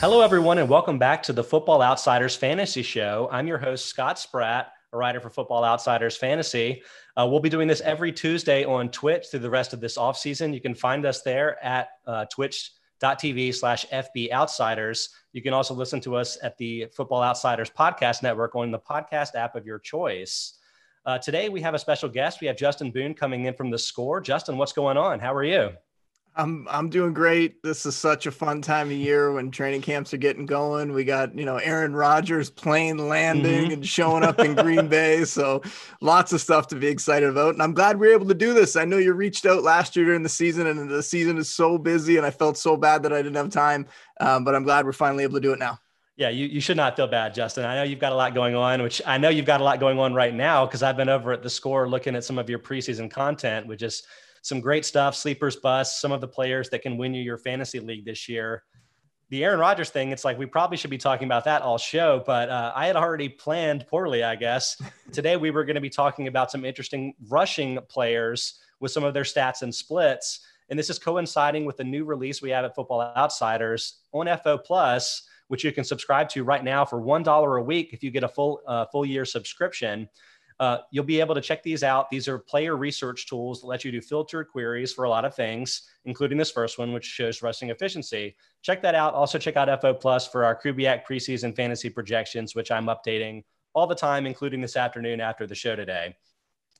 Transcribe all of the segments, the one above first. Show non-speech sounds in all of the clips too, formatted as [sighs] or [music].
Hello, everyone, and welcome back to the Football Outsiders Fantasy Show. I'm your host, Scott Spratt, a writer for Football Outsiders Fantasy. Uh, we'll be doing this every Tuesday on Twitch through the rest of this offseason. You can find us there at uh, twitch.tv slash FB Outsiders. You can also listen to us at the Football Outsiders Podcast Network on the podcast app of your choice. Uh, today, we have a special guest. We have Justin Boone coming in from the score. Justin, what's going on? How are you? I'm I'm doing great. This is such a fun time of year when training camps are getting going. We got, you know, Aaron Rodgers plane landing mm-hmm. and showing up in Green Bay. [laughs] So lots of stuff to be excited about. And I'm glad we are able to do this. I know you reached out last year during the season and the season is so busy and I felt so bad that I didn't have time. Um, but I'm glad we're finally able to do it now. Yeah, you, you should not feel bad, Justin. I know you've got a lot going on, which I know you've got a lot going on right now because I've been over at the score looking at some of your preseason content, which is some great stuff, sleepers bust, some of the players that can win you your fantasy league this year. The Aaron Rodgers thing, it's like we probably should be talking about that all show, but uh, I had already planned poorly, I guess. [laughs] Today we were going to be talking about some interesting rushing players with some of their stats and splits. And this is coinciding with the new release we have at Football Outsiders on FO Plus, which you can subscribe to right now for $1 a week if you get a full, uh, full year subscription. Uh, you'll be able to check these out. These are player research tools that let you do filtered queries for a lot of things, including this first one, which shows rushing efficiency. Check that out. Also, check out FO Plus for our Kubiak preseason fantasy projections, which I'm updating all the time, including this afternoon after the show today.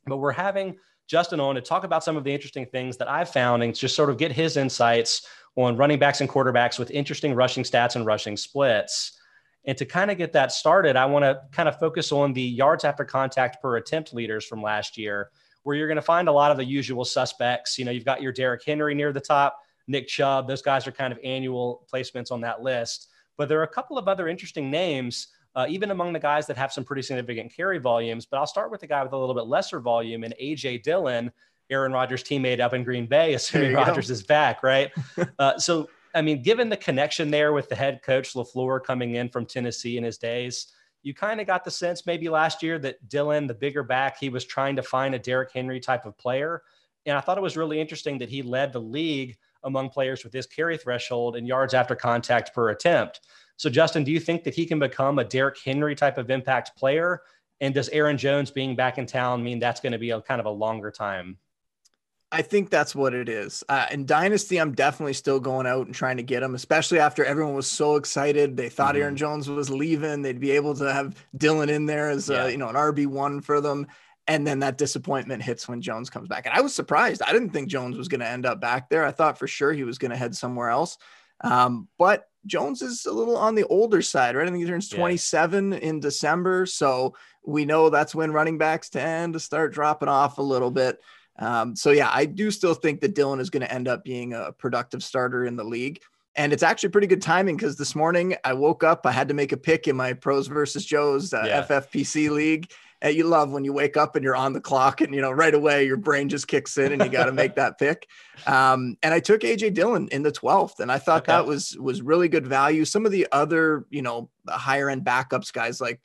But we're having Justin on to talk about some of the interesting things that I've found and just sort of get his insights on running backs and quarterbacks with interesting rushing stats and rushing splits. And to kind of get that started, I want to kind of focus on the yards after contact per attempt leaders from last year, where you're going to find a lot of the usual suspects. You know, you've got your Derrick Henry near the top, Nick Chubb. Those guys are kind of annual placements on that list. But there are a couple of other interesting names, uh, even among the guys that have some pretty significant carry volumes. But I'll start with the guy with a little bit lesser volume and AJ Dillon, Aaron Rodgers' teammate up in Green Bay, assuming Rodgers go. is back, right? [laughs] uh, so I mean, given the connection there with the head coach LaFleur coming in from Tennessee in his days, you kind of got the sense maybe last year that Dillon, the bigger back, he was trying to find a Derrick Henry type of player. And I thought it was really interesting that he led the league among players with this carry threshold and yards after contact per attempt. So, Justin, do you think that he can become a Derrick Henry type of impact player? And does Aaron Jones being back in town mean that's going to be a kind of a longer time? I think that's what it is. Uh, in Dynasty, I'm definitely still going out and trying to get him, especially after everyone was so excited. They thought mm-hmm. Aaron Jones was leaving. They'd be able to have Dillon in there as uh, yeah. a, you know an RB one for them. And then that disappointment hits when Jones comes back. And I was surprised. I didn't think Jones was going to end up back there. I thought for sure he was going to head somewhere else. Um, but Jones is a little on the older side, right? I think he turns 27 yeah. in December. So we know that's when running backs tend to start dropping off a little bit. Um, so yeah, I do still think that Dillon is going to end up being a productive starter in the league. And it's actually pretty good timing because this morning I woke up, I had to make a pick in my pros versus Joes uh, yeah. FFPC league. And you love when you wake up and you're on the clock and, you know, right away your brain just kicks in and you got to make that pick. Um, and I took AJ Dillon in the 12th and I thought okay. that was, was really good value. Some of the other, you know, higher end backups guys like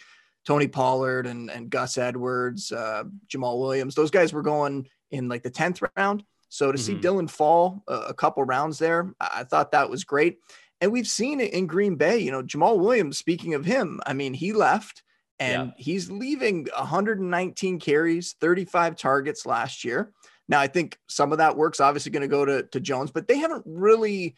Tony Pollard and, and Gus Edwards, uh, Jamaal Williams, those guys were going in like the 10th round. So to mm-hmm. see Dillon fall a, a couple rounds there, I thought that was great. And we've seen it in Green Bay. You know, Jamaal Williams, speaking of him, I mean, he left and yeah. he's leaving 119 carries, 35 targets last year. Now, I think some of that work's obviously going to go to, to Jones, but they haven't really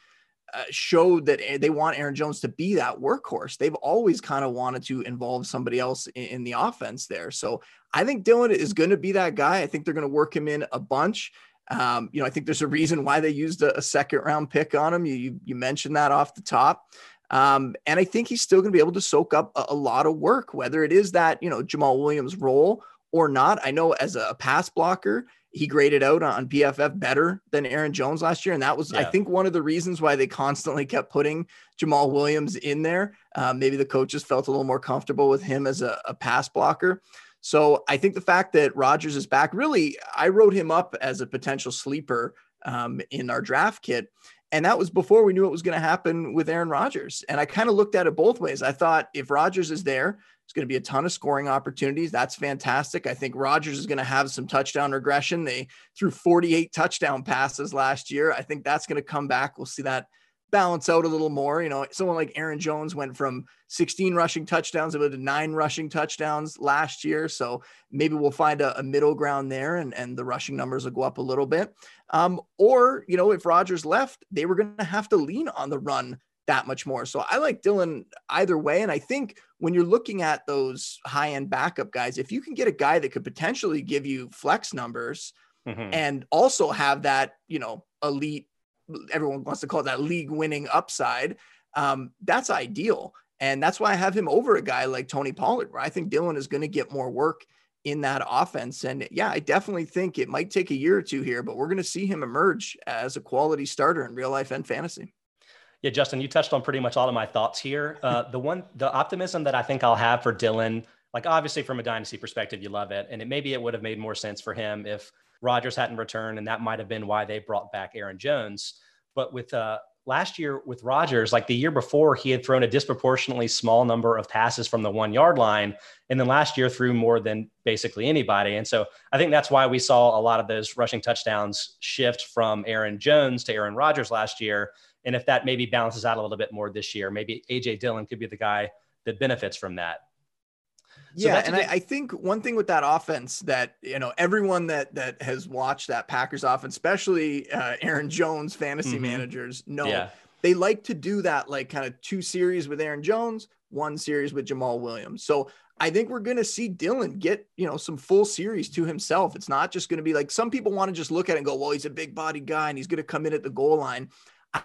showed that they want Aaron Jones to be that workhorse. They've always kind of wanted to involve somebody else in, in, the offense there. So I think Dillon is going to be that guy. I think they're going to work him in a bunch. Um, you know, I think there's a reason why they used a, a second round pick on him. You, you, you mentioned that off the top. Um, and I think he's still going to be able to soak up a, a lot of work, whether it is that, you know, Jamaal Williams role or not. I know as a pass blocker, he graded out on PFF better than Aaron Jones last year. And that was, yeah. I think, one of the reasons why they constantly kept putting Jamaal Williams in there. Uh, maybe the coaches felt a little more comfortable with him as a, a pass blocker. So I think the fact that Rodgers is back, really, I wrote him up as a potential sleeper um, in our draft kit. And that was before we knew what was going to happen with Aaron Rodgers. And I kind of looked at it both ways. I thought if Rodgers is there, it's going to be a ton of scoring opportunities. That's fantastic. I think Rodgers is going to have some touchdown regression. They threw 48 touchdown passes last year. I think that's going to come back. We'll see that balance out a little more. You know, someone like Aaron Jones went from 16 rushing touchdowns to nine rushing touchdowns last year. So maybe we'll find a, a, middle ground there and, and the rushing numbers will go up a little bit. Um, or, you know, if Rodgers left, they were going to have to lean on the run that much more. So I like Dillon either way. And I think when you're looking at those high end backup guys, if you can get a guy that could potentially give you flex numbers mm-hmm. and also have that, you know, elite everyone wants to call it that league winning upside. Um, that's ideal. And that's why I have him over a guy like Tony Pollard, where I think Dillon is going to get more work in that offense. And yeah, I definitely think it might take a year or two here, but we're going to see him emerge as a quality starter in real life and fantasy. Yeah, Justin, you touched on pretty much all of my thoughts here. Uh, [laughs] the one, the optimism that I think I'll have for Dillon, like obviously from a dynasty perspective, you love it, and it maybe it would have made more sense for him if Rodgers hadn't returned, and that might have been why they brought back Aaron Jones. But with uh, last year with Rodgers, like the year before, he had thrown a disproportionately small number of passes from the one yard line. And then last year threw more than basically anybody. And so I think that's why we saw a lot of those rushing touchdowns shift from Aaron Jones to Aaron Rodgers last year. And if that maybe balances out a little bit more this year, maybe AJ Dillon could be the guy that benefits from that. So yeah, and good- I, I, think one thing with that offense that you know everyone that that has watched that Packers offense, especially uh, Aaron Jones fantasy mm-hmm. managers, know yeah. they like to do that like kind of two series with Aaron Jones, one series with Jamaal Williams. So I think we're going to see Dillon get, you know, some full series to himself. It's not just going to be like some people want to just look at it and go, well, he's a big body guy and he's going to come in at the goal line.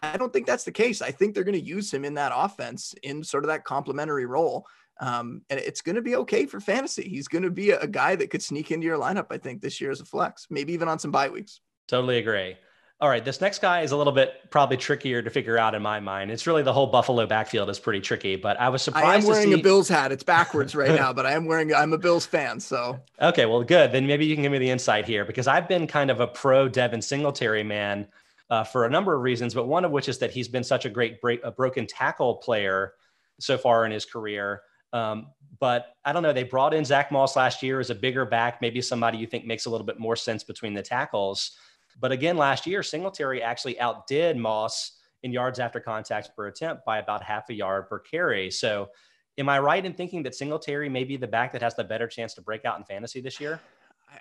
I don't think that's the case. I think they're going to use him in that offense in sort of that complementary role. Um, and it's going to be okay for fantasy. He's going to be a, a, guy that could sneak into your lineup, I think, this year as a flex, maybe even on some bye weeks. Totally agree. All right, this next guy is a little bit probably trickier to figure out in my mind. It's really the whole Buffalo backfield is pretty tricky, but I was surprised. I am wearing see... a Bills hat. It's backwards right [laughs] now, but I am wearing. I'm a Bills fan, so. Okay, well, good. Then maybe you can give me the insight here because I've been kind of a pro Devin Singletary man uh, for a number of reasons, but one of which is that he's been such a great break, a broken tackle player so far in his career. Um, but I don't know. They brought in Zach Moss last year as a bigger back, maybe somebody you think makes a little bit more sense between the tackles. But again, last year, Singletary actually outdid Moss in yards after contact per attempt by about half a yard per carry. So, am I right in thinking that Singletary may be the back that has the better chance to break out in fantasy this year?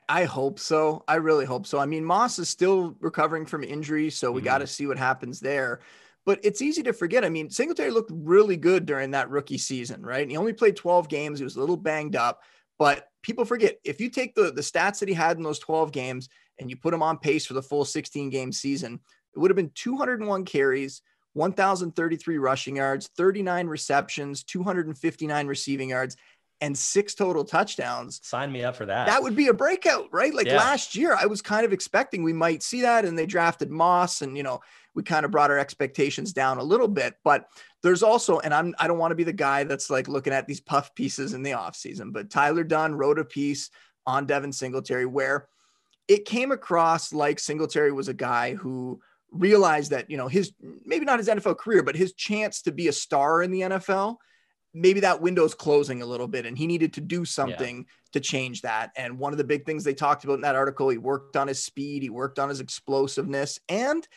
I hope so. I really hope so. I mean, Moss is still recovering from injury, so we mm-hmm. got to see what happens there. But it's easy to forget. I mean, Singletary looked really good during that rookie season, right? And he only played 12 games. He was a little banged up, but people forget if you take the, the stats that he had in those 12 games and you put him on pace for the full 16 game season, it would have been 201 carries, 1,033 rushing yards, 39 receptions, 259 receiving yards, and six total touchdowns. Sign me up for that. That would be a breakout, right? Like yeah. last year, I was kind of expecting we might see that, and they drafted Moss, and you know, we kind of brought our expectations down a little bit. But there's also, and I'm I don't want to be the guy that's like looking at these puff pieces in the offseason, but Tyler Dunne wrote a piece on Devin Singletary where it came across like Singletary was a guy who realized that, you know, his maybe not his NFL career, but his chance to be a star in the NFL maybe that window's closing a little bit and he needed to do something yeah. to change that. And one of the big things they talked about in that article, he worked on his speed, he worked on his explosiveness, and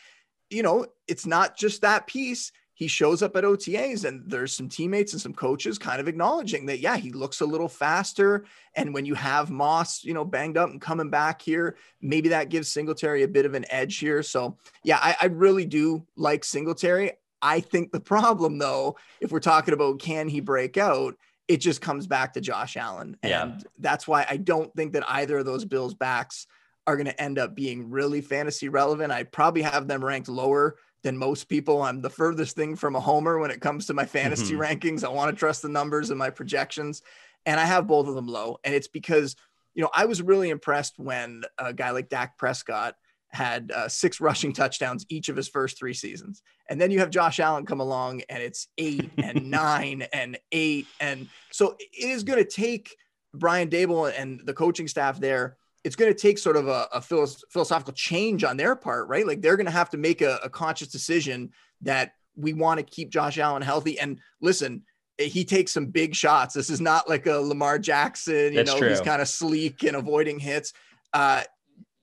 you know, it's not just that piece. He shows up at OTAs and there's some teammates and some coaches kind of acknowledging that, yeah, he looks a little faster. And when you have Moss, you know, banged up and coming back here, maybe that gives Singletary a bit of an edge here. So, yeah, I, I really do like Singletary. I think the problem, though, if we're talking about can he break out, it just comes back to Josh Allen. And yeah. that's why I don't think that either of those Bills backs are going to end up being really fantasy relevant. I probably have them ranked lower than most people. I'm the furthest thing from a homer when it comes to my fantasy mm-hmm. rankings. I want to trust the numbers and my projections. And I have both of them low. And it's because, you know, I was really impressed when a guy like Dak Prescott had uh, six rushing touchdowns each of his first three seasons. And then you have Josh Allen come along and it's eight and [laughs] nine and eight. And so it is going to take Brian Daboll and the coaching staff there it's going to take sort of a, a philosophical change on their part, right? Like they're going to have to make a, a conscious decision that we want to keep Josh Allen healthy. And listen, he takes some big shots. This is not like a Lamar Jackson, you That's know, true. he's kind of sleek and avoiding hits. Uh,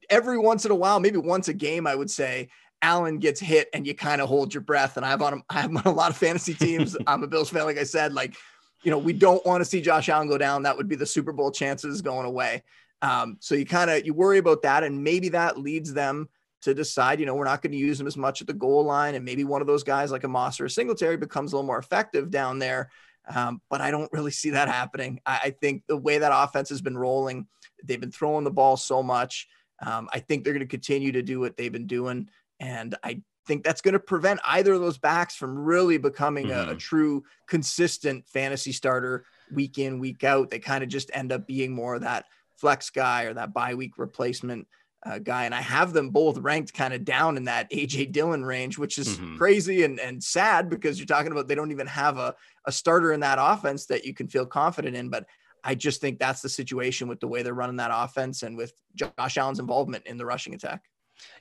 every once in a while, maybe once a game, I would say, Allen gets hit and you kind of hold your breath. And I have on I have on a lot of fantasy teams. [laughs] I'm a Bills fan, like I said. Like, you know, we don't want to see Josh Allen go down. That would be the Super Bowl chances going away. Um, so you kind of you worry about that, and maybe that leads them to decide, you know, we're not going to use him as much at the goal line, and maybe one of those guys like a Moss or a Singletary becomes a little more effective down there. Um, but I don't really see that happening. I, I, think the way that offense has been rolling, they've been throwing the ball so much. Um, I think they're going to continue to do what they've been doing. And I think that's going to prevent either of those backs from really becoming mm-hmm. a, a, mm-hmm. true consistent fantasy starter week in, week out. They kind of just end up being more of that flex guy or that bye week replacement uh, guy. And I have them both ranked kind of down in that AJ Dillon range, which is mm-hmm. crazy and, and sad because you're talking about they don't even have a, a starter in that offense that you can feel confident in. But I just think that's the situation with the way they're running that offense and with Josh Allen's involvement in the rushing attack.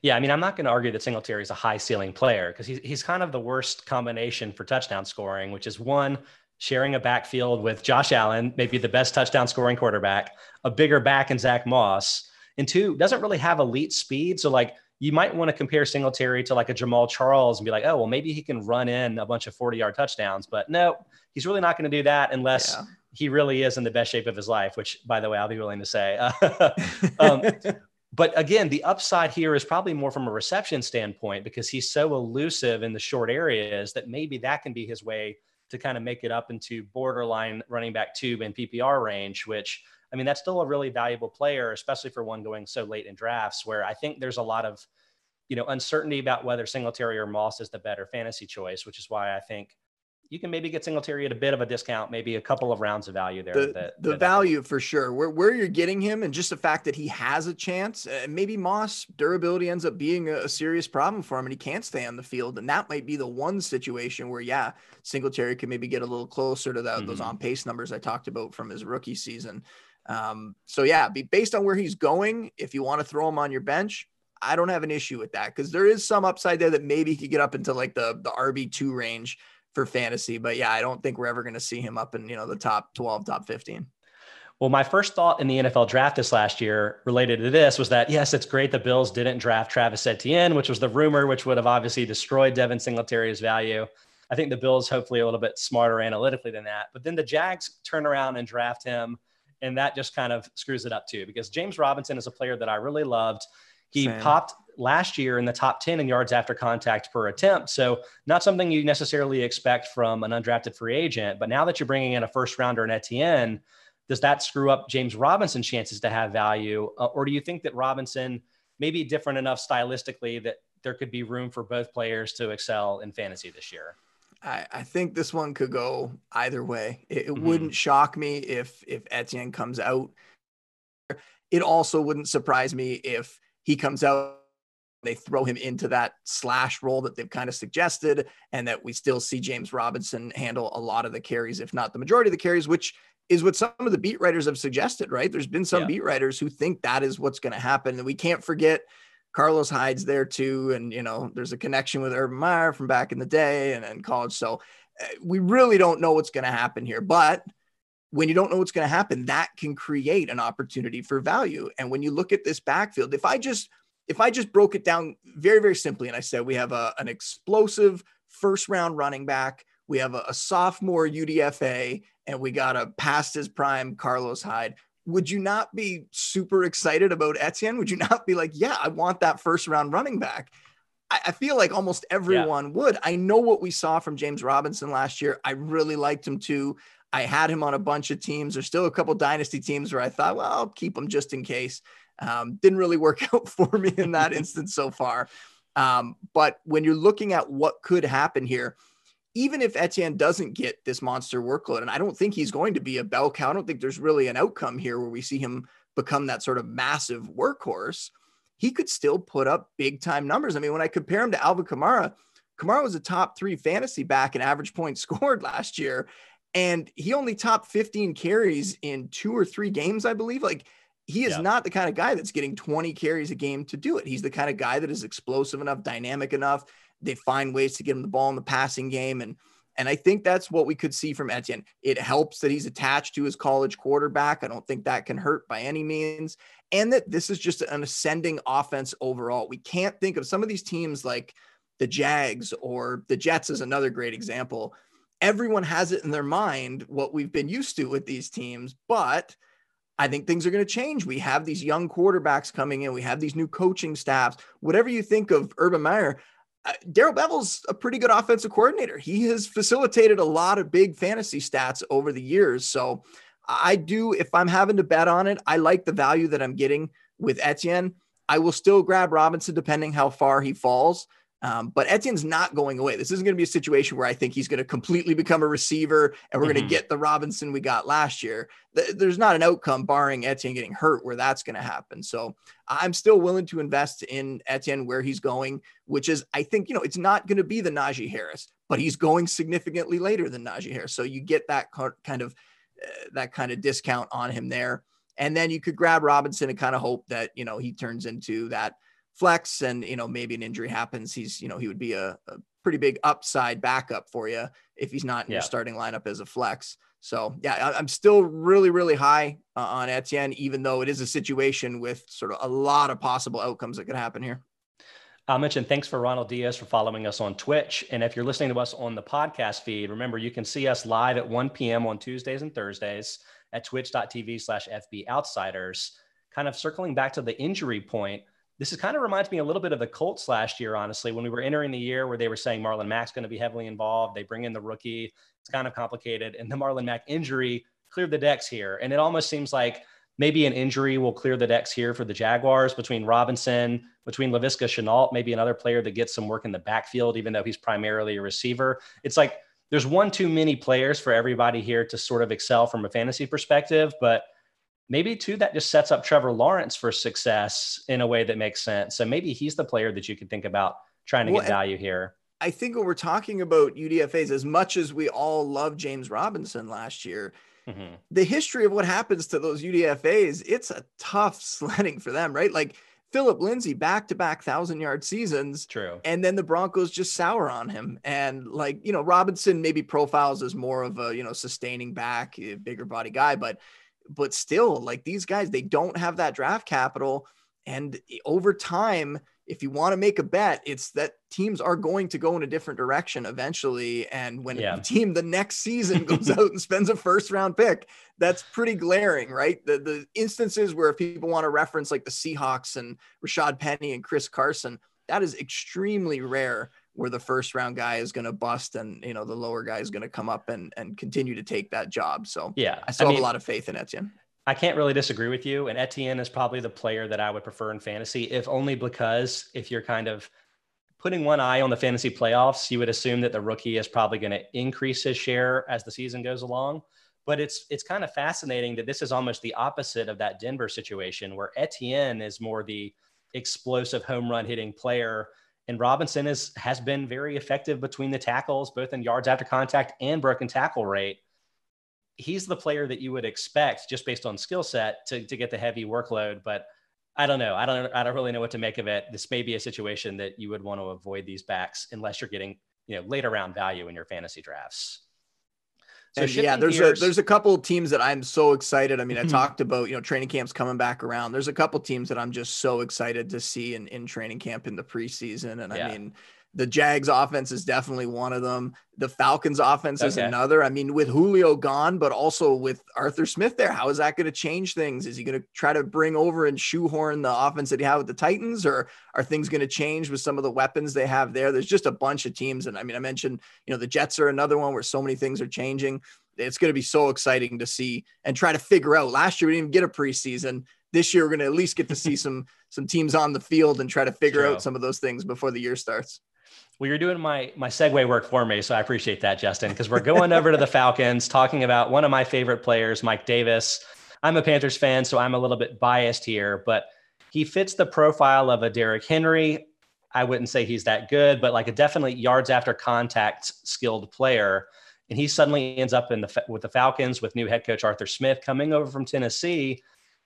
Yeah, I mean, I'm not going to argue that Singletary is a high ceiling player because he's, he's kind of the worst combination for touchdown scoring, which is one, sharing a backfield with Josh Allen, maybe the best touchdown scoring quarterback, a bigger back in Zach Moss, and two, doesn't really have elite speed. So, like, you might want to compare Singletary to like a Jamaal Charles and be like, oh, well, maybe he can run in a bunch of 40 yard touchdowns. But no, he's really not going to do that unless yeah. he really is in the best shape of his life, which, by the way, I'll be willing to say. [laughs] [laughs] um, but again, the upside here is probably more from a reception standpoint because he's so elusive in the short areas that maybe that can be his way to kind of make it up into borderline running back tube and PPR range, which I mean, that's still a really valuable player, especially for one going so late in drafts where I think there's a lot of, you know, uncertainty about whether Singletary or Moss is the better fantasy choice, which is why I think you can maybe get Singletary at a bit of a discount, maybe a couple of rounds of value there. The, that, the that value for sure, where, where you're getting him, and just the fact that he has a chance, uh, maybe Moss durability ends up being a, a, serious problem for him, and he can't stay on the field, and that might be the one situation where, yeah, Singletary can maybe get a little closer to that, mm-hmm. those on pace numbers I talked about from his rookie season. Um, so yeah, be based on where he's going. If you want to throw him on your bench, I don't have an issue with that because there is some upside there that maybe he could get up into like the the RB two range for fantasy. But yeah, I don't think we're ever going to see him up in, you know, the top 12, top 15. Well, my first thought in the NFL draft this last year related to this was that yes, it's great the Bills didn't draft Travis Etienne, which was the rumor, which would have obviously destroyed Devin Singletary's value. I think the Bills hopefully a little bit smarter analytically than that. But then the Jags turn around and draft him, and that just kind of screws it up too. Because James Robinson is a player that I really loved. He Same. popped last year in the top 10 in yards after contact per attempt. So, not something you necessarily expect from an undrafted free agent. But now that you're bringing in a first rounder in Etienne, does that screw up James Robinson's chances to have value? Uh, or do you think that Robinson may be different enough stylistically that there could be room for both players to excel in fantasy this year? I, I think this one could go either way. It, it mm-hmm. wouldn't shock me if if Etienne comes out. It also wouldn't surprise me if he comes out they throw him into that slash role that they've kind of suggested, and that we still see James Robinson handle a lot of the carries, if not the majority of the carries, which is what some of the beat writers have suggested, right? There's been some yeah. beat writers who think that is what's going to happen. And we can't forget Carlos Hyde's there too. And, you know, there's a connection with Urban Meyer from back in the day and, and college. So uh, we really don't know what's going to happen here. But when you don't know what's going to happen, that can create an opportunity for value. And when you look at this backfield, if I just if I just broke it down very, very simply, and I said we have a, an explosive first round running back, we have a, a sophomore UDFA, and we got a past his prime Carlos Hyde. Would you not be super excited about Etienne? Would you [laughs] not be like, yeah, I want that first round running back? I, I feel like almost everyone yeah. would. I know what we saw from James Robinson last year. I really liked him too. I had him on a bunch of teams. There's still a couple dynasty teams where I thought, well, I'll keep him just in case. Um, didn't really work [laughs] out for me in that [laughs] instance so far. Um, but when you're looking at what could happen here, even if Etienne doesn't get this monster workload, and I don't think he's going to be a bell cow, I don't think there's really an outcome here where we see him become that sort of massive workhorse. He could still put up big time numbers. I mean, when I compare him to Alvin Kamara, Kamara was a top three fantasy back in average points [laughs] scored last year, and he only topped 15 carries in two or three games, I believe. Like he is yeah. not the kind of guy that's getting 20 carries a game to do it. He's the kind of guy that is explosive enough, dynamic enough. They find ways to get him the ball in the passing game. And And I think that's what we could see from Etienne. It helps that he's attached to his college quarterback. I don't think that can hurt by any means. And that this is just an ascending offense overall. We can't think of some of these teams like the Jags or the Jets is another great example. Everyone has it in their mind what we've been used to with these teams, but I think things are going to change. We have these young quarterbacks coming in. We have these new coaching staffs. Whatever you think of Urban Meyer, uh, Darrell Bevell's a pretty good offensive coordinator. He has facilitated a lot of big fantasy stats over the years. So I do, if I'm having to bet on it, I like the value that I'm getting with Etienne. I will still grab Robinson depending how far he falls. Um, but Etienne's not going away. This isn't going to be a situation where I think he's going to completely become a receiver and we're mm-hmm. going to get the Robinson we got last year. Th- there's not an outcome barring Etienne getting hurt where that's going to happen. So I'm still willing to invest in Etienne where he's going, which is, I think, you know, it's not going to be the Najee Harris, but he's going significantly later than Najee Harris. So you get that kind of uh, that kind of discount on him there. And then you could grab Robinson and kind of hope that, you know, he turns into that – flex and you know maybe an injury happens he's you know he would be a, a pretty big upside backup for you if he's not in yeah. your starting lineup as a flex so yeah i'm still really really high uh, on etienne even though it is a situation with sort of a lot of possible outcomes that could happen here I'll mention thanks for Ronald Diaz for following us on Twitch. And if you're listening to us on the podcast feed, remember you can see us live at 1 p.m. on Tuesdays and Thursdays at twitch.tv slash FB Outsiders. Kind of circling back to the injury point, this is kind of reminds me a little bit of the Colts last year, honestly, when we were entering the year where they were saying Marlon Mack's going to be heavily involved. They bring in the rookie. It's kind of complicated. And the Marlon Mack injury cleared the decks here. And it almost seems like maybe an injury will clear the decks here for the Jaguars between Robinson, between Laviska Shenault, maybe another player that gets some work in the backfield, even though he's primarily a receiver. It's like there's one too many players for everybody here to sort of excel from a fantasy perspective. But maybe too that just sets up Trevor Lawrence for success in a way that makes sense. So maybe he's the player that you could think about trying to well, get value here. I think when we're talking about UDFAs, as much as we all love James Robinson last year, mm-hmm. the history of what happens to those UDFAs, it's a tough [laughs] sledding for them, right? Like Philip Lindsay back to back thousand yard seasons. True. And then the Broncos just sour on him. And like, you know, Robinson maybe profiles as more of a, you know, sustaining back, bigger body guy, but but still, like these guys, they don't have that draft capital. And over time, if you want to make a bet, it's that teams are going to go in a different direction eventually. And when yeah. a team the next season goes [laughs] out and spends a first round pick, that's pretty glaring, right? The the instances where if people want to reference like the Seahawks and Rashaad Penny and Chris Carson, that is extremely rare where the first round guy is going to bust and you know the lower guy is going to come up and and continue to take that job. So yeah, I still I mean, have a lot of faith in Etienne. I can't really disagree with you. And Etienne is probably the player that I would prefer in fantasy, if only because if you're kind of putting one eye on the fantasy playoffs, you would assume that the rookie is probably going to increase his share as the season goes along. But it's it's kind of fascinating that this is almost the opposite of that Denver situation where Etienne is more the explosive home run hitting player and Robinson is has been very effective between the tackles, both in yards after contact and broken tackle rate. He's the player that you would expect just based on skill set to, to get the heavy workload. But I don't know. I don't I don't really know what to make of it. This may be a situation that you would want to avoid these backs unless you're getting, you know, later round value in your fantasy drafts. So and yeah, there's gears, a there's a couple of teams that I'm so excited. I mean, I mm-hmm. talked about you know training camps coming back around. There's a couple teams that I'm just so excited to see in in training camp in the preseason. And yeah. I mean, the Jags offense is definitely one of them. The Falcons offense okay. is another. I mean, with Julio gone, but also with Arthur Smith there, how is that going to change things? Is he going to try to bring over and shoehorn the offense that he had with the Titans, or are things going to change with some of the weapons they have there? There's just a bunch of teams. And I mean, I mentioned, you know, the Jets are another one where so many things are changing. It's going to be so exciting to see and try to figure out. Last year, we didn't even get a preseason. This year, we're going to at least get to see [laughs] some some teams on the field and try to figure True. out some of those things before the year starts. Well, you're doing my my segue work for me, so I appreciate that, Justin. Because we're going over to the Falcons, talking about one of my favorite players, Mike Davis. I'm a Panthers fan, so I'm a little bit biased here, but he fits the profile of a Derrick Henry. I wouldn't say he's that good, but like a definitely yards after contact skilled player. And he suddenly ends up in the with the Falcons with new head coach Arthur Smith coming over from Tennessee.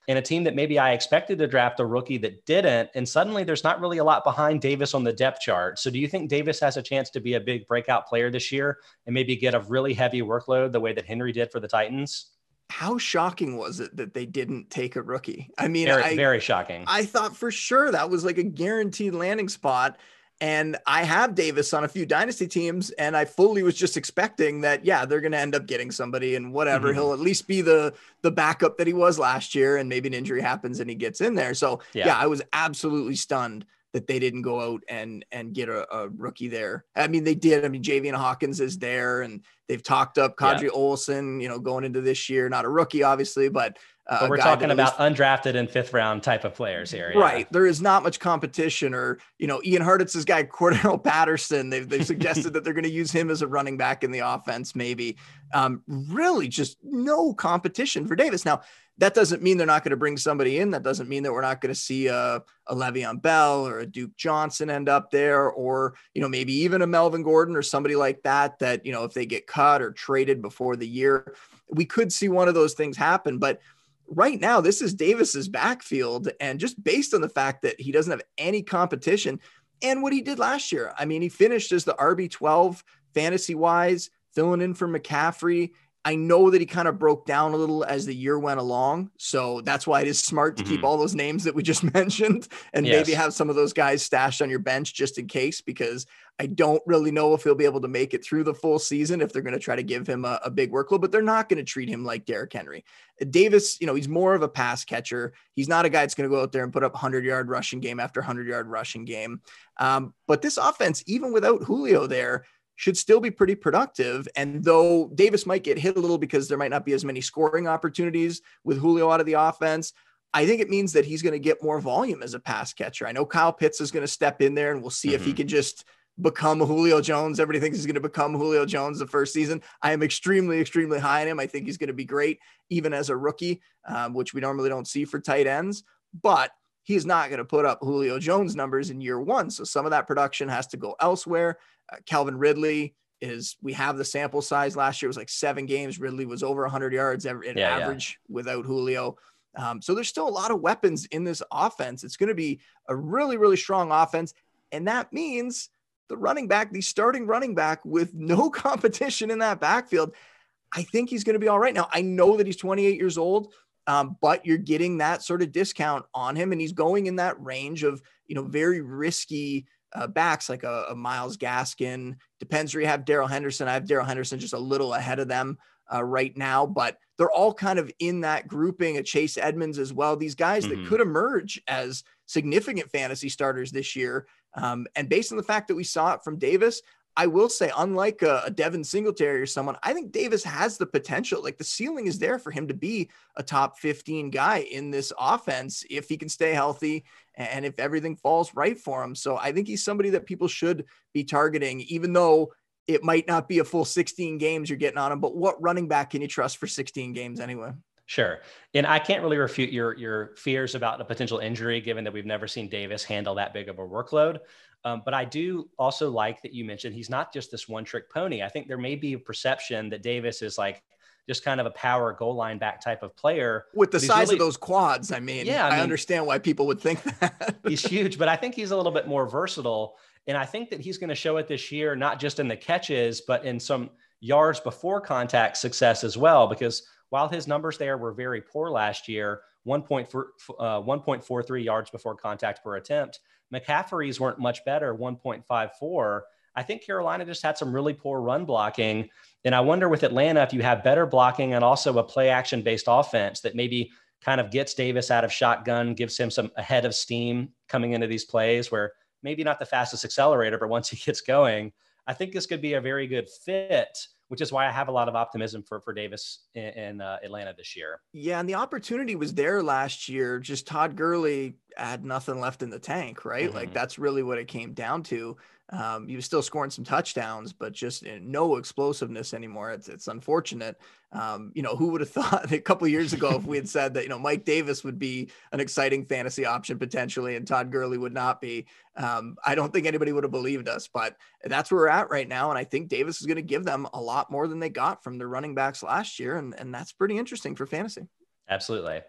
In a team that maybe I expected to draft a rookie that didn't. And suddenly there's not really a lot behind Davis on the depth chart. So do you think Davis has a chance to be a big breakout player this year and maybe get a really heavy workload the way that Henry did for the Titans? How shocking was it that they didn't take a rookie? I mean, very, I, very shocking. I thought for sure that was like a guaranteed landing spot. And I have Davis on a few dynasty teams, and I fully was just expecting that, yeah, they're going to end up getting somebody and whatever. Mm-hmm. He'll at least be the the backup that he was last year, and maybe an injury happens and he gets in there. So yeah, yeah I was absolutely stunned that they didn't go out and and get a, a, rookie there. I mean, they did. I mean, Javian Hawkins is there, and they've talked up Qadree yeah. Ollison, you know, going into this year. Not a rookie, obviously, but uh, but we're talking about least, undrafted and fifth round type of players here. Yeah. Right. There is not much competition or, you know, Ian Hartitz's guy, [laughs] Cordarrelle Patterson, they've, they've suggested that they're going to use him as a running back in the offense, maybe. Um, really just no competition for Davis. Now, that doesn't mean they're not going to bring somebody in. That doesn't mean that we're not going to see a, a Le'Veon Bell or a Duke Johnson end up there, or, you know, maybe even a Melvin Gordon or somebody like that, that, you know, if they get cut or traded before the year, we could see one of those things happen. But right now, this is Davis's backfield. And just based on the fact that he doesn't have any competition and what he did last year, I mean, he finished as the RB12 fantasy wise, filling in for McCaffrey. I know that he kind of broke down a little as the year went along. So that's why it is smart to mm-hmm. keep all those names that we just [laughs] mentioned and yes. maybe have some of those guys stashed on your bench just in case, because I don't really know if he'll be able to make it through the full season if they're going to try to give him a, a big workload, but they're not going to treat him like Derrick Henry. Davis, you know, he's more of a pass catcher. He's not a guy that's going to go out there and put up 100 yard rushing game after 100 yard rushing game. Um, but this offense, even without Julio there, should still be pretty productive. And though Davis might get hit a little because there might not be as many scoring opportunities with Julio out of the offense, I think it means that he's going to get more volume as a pass catcher. I know Kyle Pitts is going to step in there and we'll see mm-hmm. if he mm-hmm. can just become Julio Jones. Everybody thinks he's going to become Julio Jones the first season. I am extremely, extremely high on him. I think he's going to be great, even as a rookie, um, which we normally don't see for tight ends. But he's not going to put up Julio Jones numbers in year one. So some of that production has to go elsewhere. Uh, Calvin Ridley is we have the sample size last year was like seven games. Ridley was over 100 yards in yeah, average yeah. without Julio. Um, so there's still a lot of weapons in this offense. It's going to be a really, really strong offense. And that means the running back, the starting running back with [laughs] no competition in that backfield, I think he's going to be all right. Now, I know that he's 28 years old, um, but you're getting that sort of discount on him. And he's going in that range of, you know, very risky uh, backs like a, a, Myles Gaskin. Depends where you have Darrell Henderson. I have Darrell Henderson just a little ahead of them uh, right now, but they're all kind of in that grouping. A Chase Edmonds as well. These guys mm-hmm. that could emerge as significant fantasy starters this year. Um, and based on the fact that we saw it from Davis, I will say, unlike a, a, Devin Singletary or someone, I think Davis has the potential. Like the ceiling is there for him to be a top 15 guy in this offense if he can stay healthy and if everything falls right for him. So I think he's somebody that people should be targeting, even though it might not be a full 16 games you're getting on him. But what running back can you trust for 16 games anyway? Sure. And I can't really refute your your fears about a potential injury, given that we've never seen Davis handle that big of a workload. Um, but I do also like that you mentioned he's not just this one trick pony. I think there may be a perception that Davis is like just kind of a power goal line back type of player. With the size really, of those quads, I mean, yeah, I, mean, I understand why people would think that. he's [laughs] huge, but I think he's a little bit more versatile. And I think that he's going to show it this year, not just in the catches, but in some yards before contact success as well. Because while his numbers there were very poor last year, 1.43 uh, yards before contact per attempt, McCaffrey's weren't much better, 1.54. I think Carolina just had some really poor run blocking. And I wonder with Atlanta if you have better blocking and also a play action based offense that maybe kind of gets Davis out of shotgun, gives him some ahead of steam coming into these plays where maybe not the fastest accelerator, but once he gets going, I think this could be a very good fit which is why I have a lot of optimism for for Davis in, in uh, Atlanta this year. Yeah, and the opportunity was there last year. Just Todd Gurley had nothing left in the tank, right? Mm-hmm. Like that's really what it came down to. Um, he was still scoring some touchdowns, but just no explosiveness anymore. It's it's unfortunate. Um, you know, who would have [laughs] thought a couple years ago if we had said that you know Mike Davis would be an exciting fantasy option potentially, and Todd Gurley would not be. Um, I don't think anybody would have believed us, but that's where we're at right now, and I think Davis is going to give them a lot more than they got from their running backs last year, and and that's pretty interesting for fantasy. Absolutely.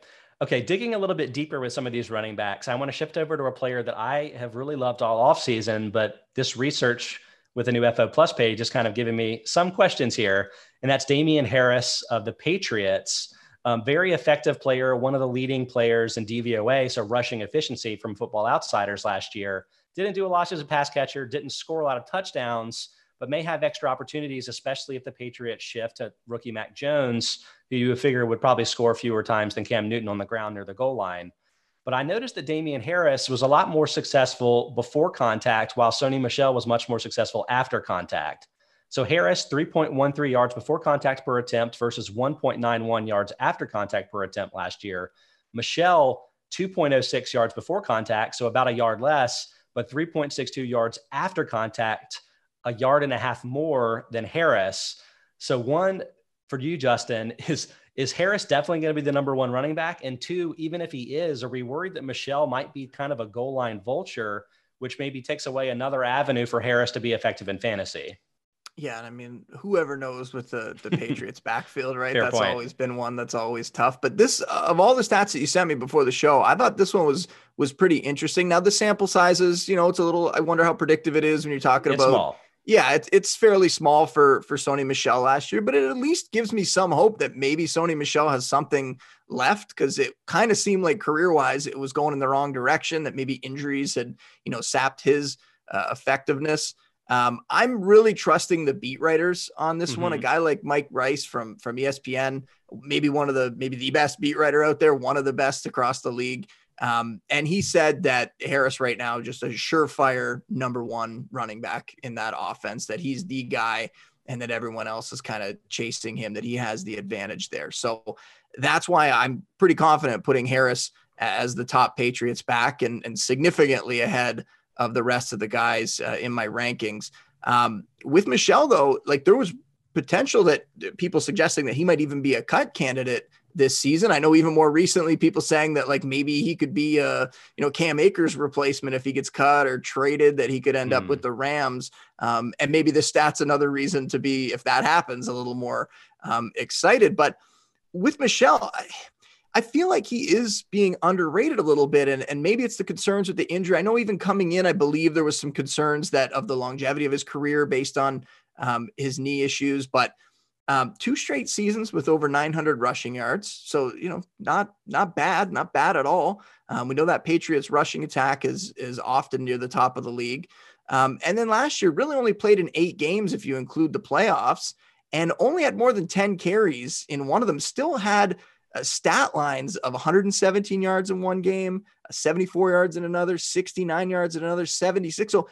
Okay, digging a little bit deeper with some of these running backs, I want to shift over to a player that I have really loved all offseason, but this research with the new FO Plus page is kind of giving me some questions here. And that's Damien Harris of the Patriots. Um, very effective player, one of the leading players in DVOA, so rushing efficiency from Football Outsiders last year. Didn't do a lot as a pass catcher, didn't score a lot of touchdowns, but may have extra opportunities, especially if the Patriots shift to rookie Mac Jones, who you would figure would probably score fewer times than Cam Newton on the ground near the goal line. But I noticed that Damien Harris was a lot more successful before contact, while Sony Michel was much more successful after contact. So Harris, 3.13 yards before contact per attempt versus 1.91 yards after contact per attempt last year. Michel, 2.06 yards before contact, so about a yard less, but 3.62 yards after contact, a yard and a half more than Harris. So one for you, Justin, [laughs] is is Harris definitely going to be the number one running back? And two, even if he is, are we worried that Michel might be kind of a goal line vulture, which maybe takes away another avenue for Harris to be effective in fantasy? Yeah, and I mean, whoever knows with the the [laughs] Patriots backfield, right? Fair that's point. always been one that's always tough. But this, of all the stats that you sent me before the show, I thought this one was was pretty interesting. Now the sample sizes, you know, it's a little. I wonder how predictive it is when you're talking It's about. small. Yeah, it's it's fairly small for for Sony Michel last year, but it at least gives me some hope that maybe Sony Michel has something left because it kind of seemed like career wise it was going in the wrong direction. That maybe injuries had you know sapped his uh, effectiveness. Um, I'm really trusting the beat writers on this one. A Mhm. guy like Mike Rice from from ESPN, maybe one of the maybe the best beat writer out there, one of the best across the league. Um, and he said that Harris right now just a surefire number one running back in that offense. That he's the guy, and that everyone else is kind of chasing him. That he has the advantage there. So that's why I'm pretty confident putting Harris as the top Patriots back and, and significantly ahead of the rest of the guys uh, in my rankings. Um, with Michel, though, like there was potential that people suggesting that he might even be a cut candidate this season. I know even more recently people saying that like maybe he could be a you know Cam Akers replacement if he gets cut or traded that he could end up Hmm. with the Rams. Um, and maybe the stats another reason to be if that happens a little more um, excited. But with Michel, I, I feel like he is being underrated a little bit, and, and maybe it's the concerns with the injury. I know even coming in, I believe there was some concerns that of the longevity of his career based on um, his knee issues, but um, two straight seasons with over 900 rushing yards, so you know, not not bad, not bad at all. Um, we know that Patriots rushing attack is is often near the top of the league, um, and then last year really only played in eight games if you include the playoffs, and only had more than 10 carries in one of them. Still had uh, stat lines of 117 yards in one game, uh, 74 yards in another, 69 yards in another, 76. So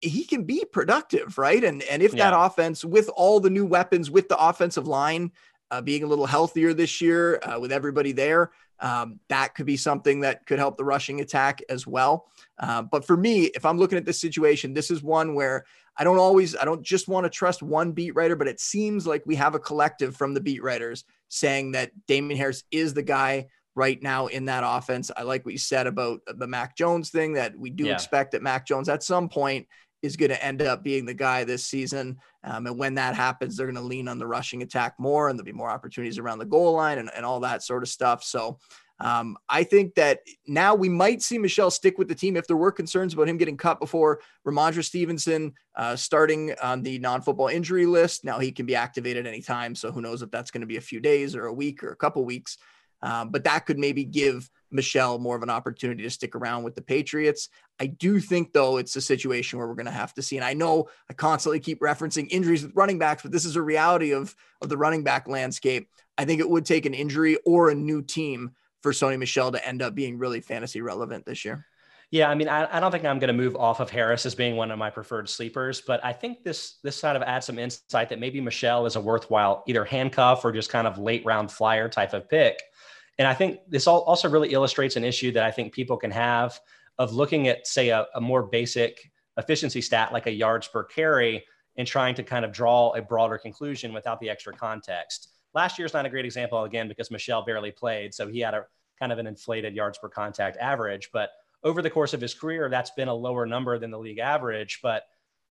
he can be productive, right? And and if that offense, with all the new weapons, with the offensive line uh, being a little healthier this year, uh, with everybody there, um, that could be something that could help the rushing attack as well. Uh, but for me, if I'm looking at this situation, this is one where I don't always, I don't just want to trust one beat writer, but it seems like we have a collective from the beat writers saying that Damien Harris is the guy right now in that offense. I like what you said about the Mac Jones thing that we do Yeah. expect that Mac Jones at some point is going to end up being the guy this season. Um, and when that happens, they're going to lean on the rushing attack more and there'll be more opportunities around the goal line and, and all that sort of stuff. So um, I think that now we might see Michel stick with the team if there were concerns about him getting cut before Rhamondre Stevenson uh, starting on the non-football injury list. Now he can be activated anytime. So who knows if that's going to be a few days or a week or a couple weeks. Um, but that could maybe give Michel more of an opportunity to stick around with the Patriots. I do think, though, it's a situation where we're going to have to see. And I know I constantly keep referencing injuries with running backs, but this is a reality of, of the running back landscape. I think it would take an injury or a new team for Sony Michel to end up being really fantasy relevant this year. Yeah, I mean, I, I don't think I'm going to move off of Harris as being one of my preferred sleepers, but I think this this kind of adds some insight that maybe Michel is a worthwhile either handcuff or just kind of late round flyer type of pick. And I think this also really illustrates an issue that I think people can have of looking at, say, a, a more basic efficiency stat like a yards per carry and trying to kind of draw a broader conclusion without the extra context. Last year's not a great example again because Michel barely played, so he had a kind of an inflated yards per contact average, but over the course of his career, that's been a lower number than the league average. But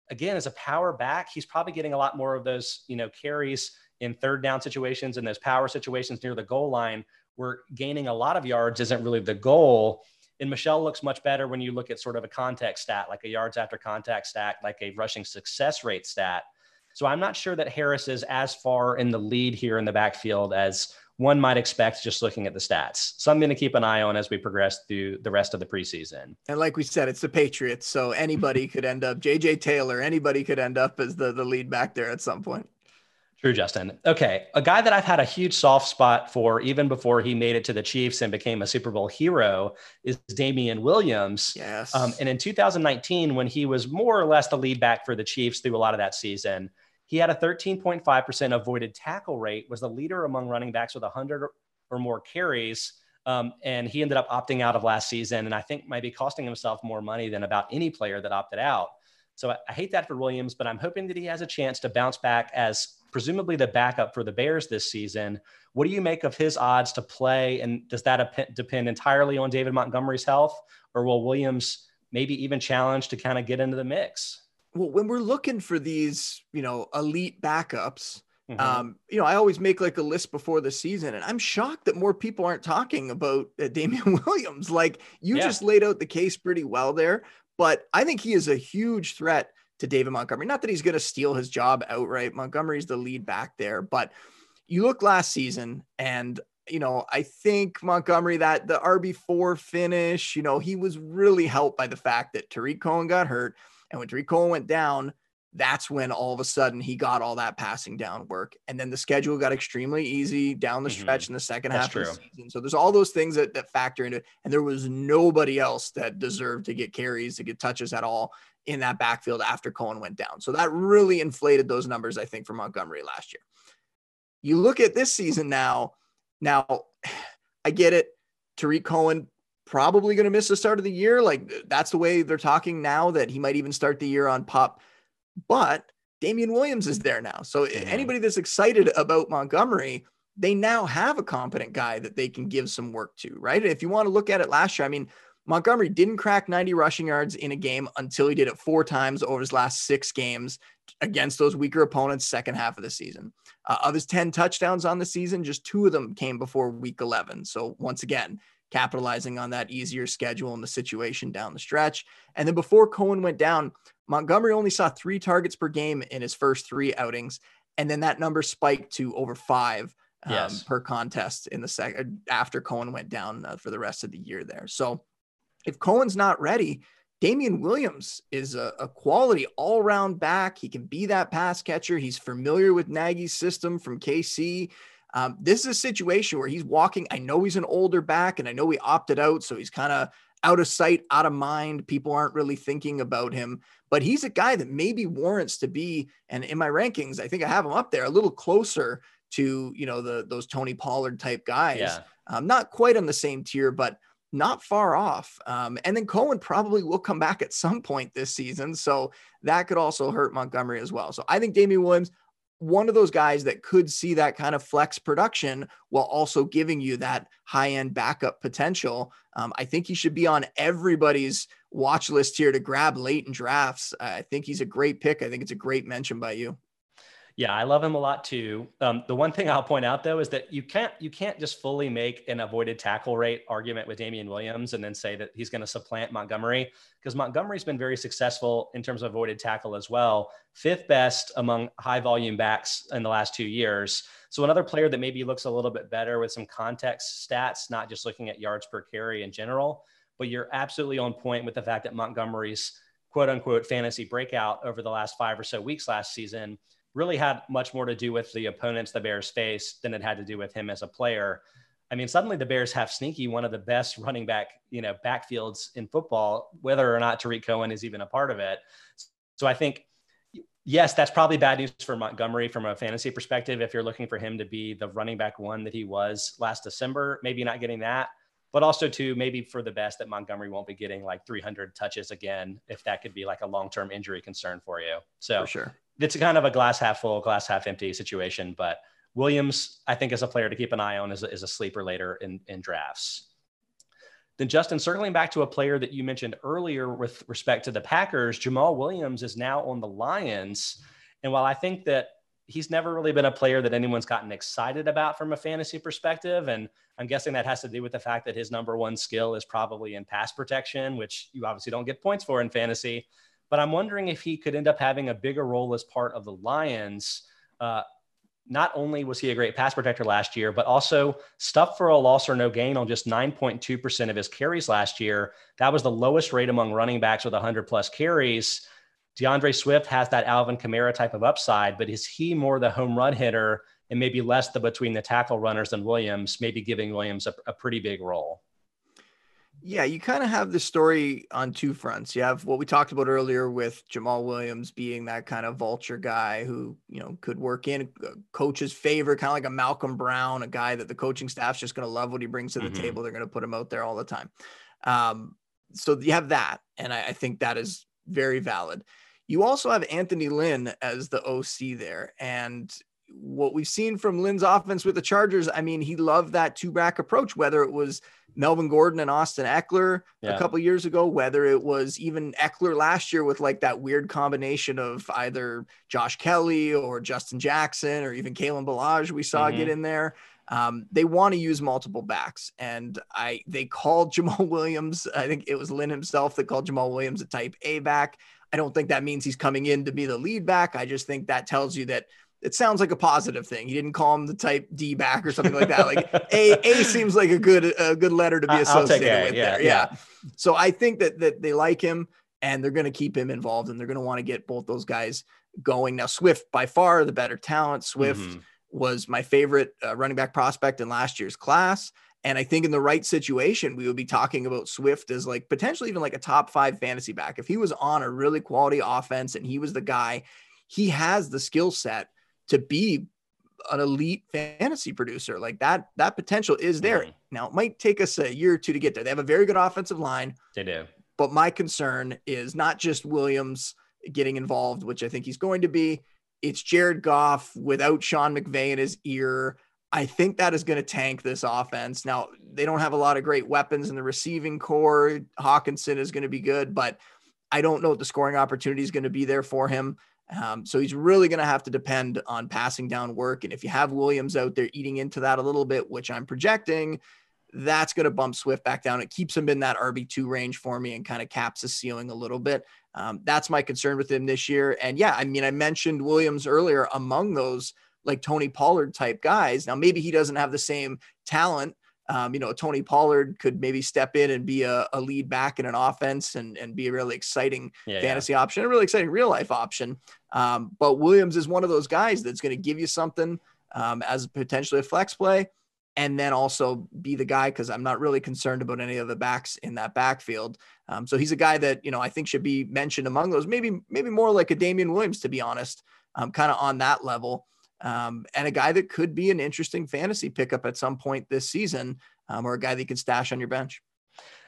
again, as a power back, he's probably getting a lot more of those, you know, carries in third down situations and those power situations near the goal line where gaining a lot of yards isn't really the goal. And Michel looks much better when you look at sort of a contact stat, like a yards after contact stat, like a rushing success rate stat. So I'm not sure that Harris is as far in the lead here in the backfield as one might expect just looking at the stats. Something to keep an eye on as we progress through the rest of the preseason. And like we said, it's the Patriots. So anybody [laughs] could end up, JJ Taylor, anybody could end up as the, the lead back there at some point. True, Justin. Okay. A guy that I've had a huge soft spot for even before he made it to the Chiefs and became a Super Bowl hero is Damien Williams. Yes. Um, and in 2019, when he was more or less the lead back for the Chiefs through a lot of that season, he had a 13.5% avoided tackle rate, was the leader among running backs with 100 or more carries. Um, and he ended up opting out of last season. And I think might be costing himself more money than about any player that opted out. So I, I hate that for Williams, but I'm hoping that he has a chance to bounce back as presumably the backup for the Bears this season. What do you make of his odds to play? And does that depend entirely on David Montgomery's health, or will Williams maybe even challenge to kind of get into the mix? Well, when we're looking for these, you know, elite backups, mm-hmm. um, you know, I always make like a list before the season, and I'm shocked that more people aren't talking about uh, Damien [laughs] Williams. Like you yeah. just laid out the case pretty well there, but I think he is a huge threat to David Montgomery. Not that he's going to steal his job outright. Montgomery's the lead back there, but you look last season and you know, I think Montgomery that the RB4 finish, you know, he was really helped by the fact that Tarik Cohen got hurt. And when Tarik Cohen went down, that's when all of a sudden he got all that passing down work. And then the schedule got extremely easy down the stretch mm-hmm. in the second that's half true. of the season. So there's all those things that, that factor into it. And there was nobody else that deserved to get carries, to get touches at all in that backfield after Cohen went down. So that really inflated those numbers, I think, for Montgomery last year. You look at this season now. Now, [sighs] I get it. Tarik Cohen probably going to miss the start of the year. Like that's the way they're talking now that he might even start the year on pop. But Damien Williams is there now. So mm-hmm. anybody that's excited about Montgomery, they now have a competent guy that they can give some work to, right? if you want to look at it last year, I mean, Montgomery didn't crack 90 rushing yards in a game until he did it four times over his last six games against those weaker opponents, second half of the season. Uh, of his 10 touchdowns on the season, just two of them came before week 11. So, once again, capitalizing on that easier schedule and the situation down the stretch. And then before Cohen went down, Montgomery only saw three targets per game in his first three outings. And then that number spiked to over five um, yes. per contest in the second after Cohen went down uh, for the rest of the year there. So, if Cohen's not ready, Damien Williams is a, a quality all round back. He can be that pass catcher. He's familiar with Nagy's system from KC. Um, this is a situation where he's walking. I know he's an older back and I know he opted out. So he's kind of out of sight, out of mind. People aren't really thinking about him, but he's a guy that maybe warrants to be. And in my rankings, I think I have him up there a little closer to, you know, the, those Tony Pollard type guys. Yeah. Um, not quite on the same tier, but not far off. Um, and then Cohen probably will come back at some point this season. So that could also hurt Montgomery as well. So I think Damien Williams, one of those guys that could see that kind of flex production while also giving you that high end backup potential. Um, I think he should be on everybody's watch list here to grab late in drafts. I think he's a great pick. I think it's a great mention by you. Yeah, I love him a lot too. Um, the one thing I'll point out though is that you can't you can't just fully make an avoided tackle rate argument with Damien Williams and then say that he's going to supplant Montgomery because Montgomery's been very successful in terms of avoided tackle as well, fifth best among high volume backs in the last two years. So another player that maybe looks a little bit better with some context stats, not just looking at yards per carry in general, but you're absolutely on point with the fact that Montgomery's quote unquote fantasy breakout over the last five or so weeks last season really had much more to do with the opponents the Bears faced than it had to do with him as a player. I mean, suddenly the Bears have sneaky one of the best running back, you know, backfields in football, whether or not Tarik Cohen is even a part of it. So I think, yes, that's probably bad news for Montgomery from a fantasy perspective. If you're looking for him to be the running back one that he was last December, maybe not getting that, but also to maybe for the best that Montgomery won't be getting like 300 touches again, if that could be like a long-term injury concern for you. So for sure it's kind of a glass half full, glass half empty situation. But Williams, I think, is a player to keep an eye on as a, as a sleeper later in, in drafts. Then, Justin, circling back to a player that you mentioned earlier with respect to the Packers, Jamaal Williams is now on the Lions. And while I think that he's never really been a player that anyone's gotten excited about from a fantasy perspective. And I'm guessing that has to do with the fact that his number one skill is probably in pass protection, which you obviously don't get points for in fantasy. But I'm wondering if he could end up having a bigger role as part of the Lions. Uh, not only was he a great pass protector last year, but also stuff for a loss or no gain on just 9.2% of his carries last year. That was the lowest rate among running backs with 100 plus carries. D'Andre Swift has that Alvin Kamara type of upside, but is he more the home run hitter and maybe less the between the tackle runners than Williams, maybe giving Williams a, a pretty big role? Yeah, you kind of have the story on two fronts. You have what we talked about earlier with Jamaal Williams being that kind of vulture guy who, you know, could work in a coach's favor, kind of like a Malcolm Brown, a guy that the coaching staff's just going to love what he brings to the mm-hmm. table. They're going to put him out there all the time. Um, so you have that. And I, I think that is very valid. You also have Anthony Lynn as the OC there. And what we've seen from Lynn's offense with the Chargers, I mean, he loved that two back approach, whether it was Melvin Gordon and Austin Ekeler yeah. a couple years ago, whether it was even Ekeler last year with like that weird combination of either Josh Kelley or Justin Jackson or even Kalen Ballage we saw mm-hmm. get in there. Um, they want to use multiple backs, and I they called [laughs] Jamaal Williams. I think it was Lynn himself that called Jamaal Williams a Type A back. I don't think that means he's coming in to be the lead back. I just think that tells you that it sounds like a positive thing. He didn't call him the type D back or something like that. Like [laughs] A A seems like a good a good letter to be associated with yeah, there. Yeah. yeah. So I think that that they like him and they're going to keep him involved and they're going to want to get both those guys going. Now Swift by far the better talent. Swift mm-hmm. was my favorite uh, running back prospect in last year's class. And I think in the right situation, we would be talking about Swift as like potentially even like a top five fantasy back. If he was on a really quality offense and he was the guy, he has the skill set to be an elite fantasy producer. Like that, that potential is there. Mm-hmm. Now it might take us a year or two to get there. They have a very good offensive line. They do. But my concern is not just Williams getting involved, which I think he's going to be. It's Jared Goff without Sean McVay in his ear. I think that is going to tank this offense. Now, they don't have a lot of great weapons in the receiving corps. Hockenson is going to be good, but I don't know what the scoring opportunity is going to be there for him. Um, so he's really going to have to depend on passing down work. And if you have Williams out there eating into that a little bit, which I'm projecting, that's going to bump Swift back down. It keeps him in that RB2 range for me and kind of caps the ceiling a little bit. Um, that's my concern with him this year. And yeah, I mean, I mentioned Williams earlier among those like Tony Pollard type guys. Now, maybe he doesn't have the same talent um, you know, Tony Pollard could maybe step in and be a, a, lead back in an offense and, and be a really exciting yeah, fantasy yeah. option, a really exciting real life option. Um, but Williams is one of those guys that's going to give you something um, as potentially a flex play and then also be the guy because I'm not really concerned about any of the backs in that backfield. Um, so he's a guy that you know I think should be mentioned among those. Maybe maybe more like a Damien Williams to be honest, um, kind of on that level um, and a guy that could be an interesting fantasy pickup at some point this season, um, or a guy that you could stash on your bench.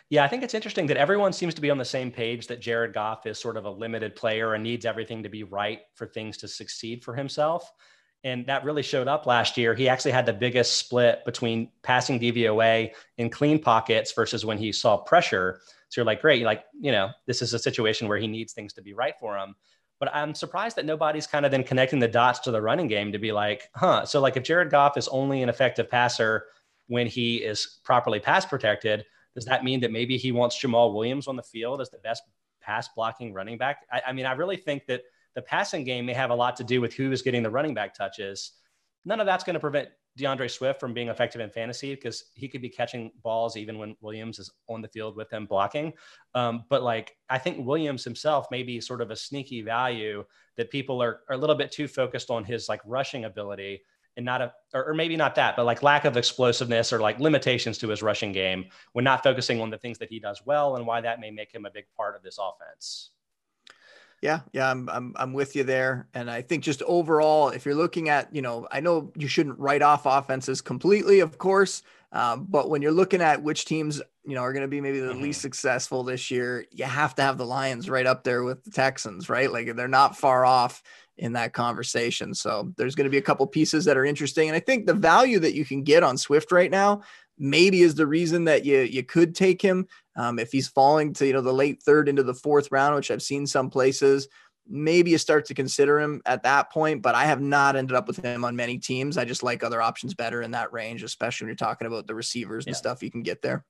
Yeah, I think it's interesting that everyone seems to be on the same page that Jared Goff is sort of a limited player and needs everything to be right for things to succeed for himself. And that really showed up last year. He actually had the biggest split between passing DVOA in clean pockets versus when he saw pressure. So you're like, great, like, you know, this is a situation where he needs things to be right for him. But I'm surprised that nobody's kind of then connecting the dots to the running game to be like, huh. So like if Jared Goff is only an effective passer when he is properly pass protected, does that mean that maybe he wants Jamaal Williams on the field as the best pass blocking running back? I, I mean, I really think that the passing game may have a lot to do with who is getting the running back touches. None of that's going to prevent D'Andre Swift from being effective in fantasy because he could be catching balls even when Williams is on the field with them blocking. Um, but like, I think Williams himself may be sort of a sneaky value that people are, are a little bit too focused on his like rushing ability and not a, or, or maybe not that, but like lack of explosiveness or like limitations to his rushing game when not focusing on the things that he does well and why that may make him a big part of this offense. Yeah, yeah, I'm, I'm I'm with you there, and I think just overall, if you're looking at, you know, I know you shouldn't write off offenses completely, of course, um, but when you're looking at which teams, you know, are going to be maybe the mm-hmm. least successful this year, you have to have the Lions right up there with the Texans, right? Like they're not far off in that conversation. So there's going to be a couple pieces that are interesting, and I think the value that you can get on Swift right now maybe is the reason that you you could take him um, if he's falling to you know the late third into the fourth round, which I've seen some places. maybe you start to consider him at that point, but I have not ended up with him on many teams. I just like other options better in that range, especially when you're talking about the receivers and yeah. stuff you can get there.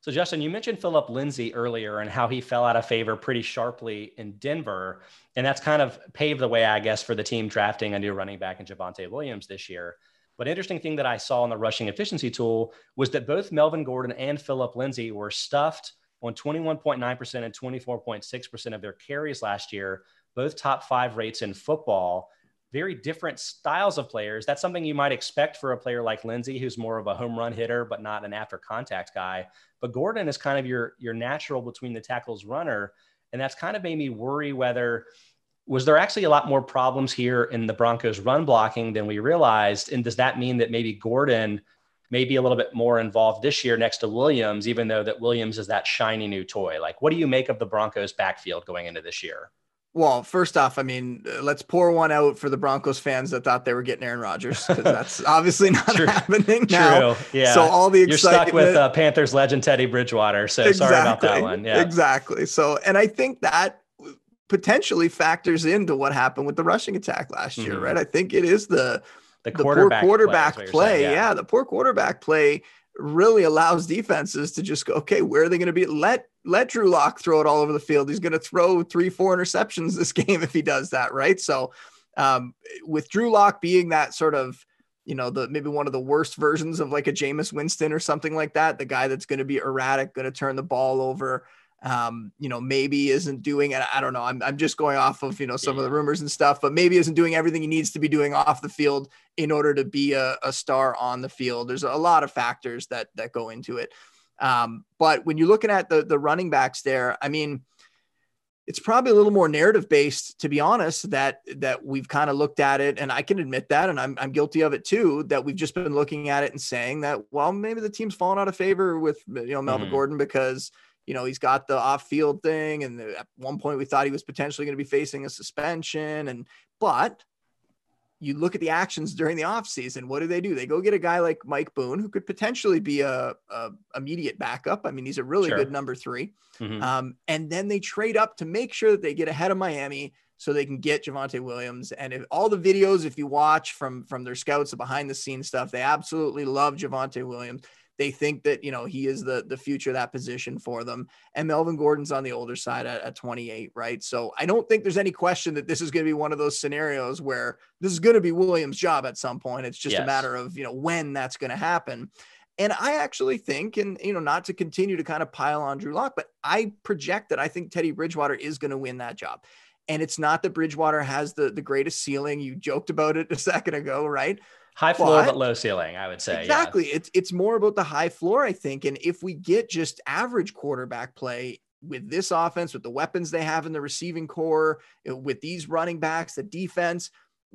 So, Justin, you mentioned Phillip Lindsay earlier and how he fell out of favor pretty sharply in Denver. And that's kind of paved the way, I guess, for the team drafting a new running back in Javonte Williams this year. But interesting thing that I saw in the rushing efficiency tool was that both Melvin Gordon and Phillip Lindsay were stuffed on 21.9% and 24.6% of their carries last year, both top five rates in football. Very different styles of players. That's something you might expect for a player like Lindsay, who's more of a home run hitter, but not an after contact guy. But Gordon is kind of your, your natural between the tackles runner. And that's kind of made me worry whether was there actually a lot more problems here in the Broncos run blocking than we realized? And does that mean that maybe Gordon may be a little bit more involved this year next to Williams, even though that Williams is that shiny new toy? Like, what do you make of the Broncos backfield going into this year? Well, first off, I mean, let's pour one out for the Broncos fans that thought they were getting Aaron Rodgers because [laughs] that's obviously not True. happening now. True. Yeah. So all the excitement, you're stuck with uh, Panthers legend Teddy Bridgewater. So exactly, sorry about that one. Yeah. Exactly. So, and I think that potentially factors into what happened with the rushing attack last year, mm-hmm. right? I think it is the the, the quarterback poor quarterback play. play. Saying, yeah. yeah, the poor quarterback play really allows defenses to just go, okay, where are they going to be? Let let Drew Lock throw it all over the field. He's going to throw three, four interceptions this [laughs] game if he does that, right? So, um, with Drew Lock being that sort of you know, the maybe one of the worst versions of like a Jameis Winston or something like that, the guy that's going to be erratic, going to turn the ball over, um, you know, maybe isn't doing it. I don't know. I'm, I'm just going off of, you know, some yeah. of the rumors and stuff, but maybe isn't doing everything he needs to be doing off the field in order to be a, a star on the field. There's a lot of factors that, that go into it. Um, but when you're looking at the, the running backs there, I mean, it's probably a little more narrative based, to be honest, that, that we've kind of looked at it. And I can admit that, and I'm, I'm guilty of it too, that we've just been looking at it and saying that, well, maybe the team's fallen out of favor with, you know, Melvin mm-hmm. Gordon because, you know, he's got the off field thing. And at one point we thought he was potentially going to be facing a suspension. And, but you look at the actions during the offseason, what do they do? They go get a guy like Mike Boone, who could potentially be a, a immediate backup. I mean, he's a really sure. good number 3 mm-hmm. um, and then they trade up to make sure that they get ahead of Miami so they can get Javonte Williams. And if all the videos, if you watch from from their scouts, the behind the scenes stuff, they absolutely love Javonte Williams. They think that, you know, he is the, the future of that position for them. And Melvin Gordon's on the older side at, at 28, right? So I don't think there's any question that this is going to be one of those scenarios where this is going to be Williams' job at some point. It's just yes. a matter of, you know, when that's going to happen. And I actually think, and you know, not to continue to kind of pile on Drew Lock, but I project that I think Teddy Bridgewater is going to win that job. And it's not that Bridgewater has the the greatest ceiling. You joked about it [laughs] a second ago, right? High floor, but, but low ceiling, I would say. Exactly. Yeah. It's it's more about the high floor, I think. And if we get just average quarterback play with this offense, with the weapons they have in the receiving corps, uh, with these running backs, the defense,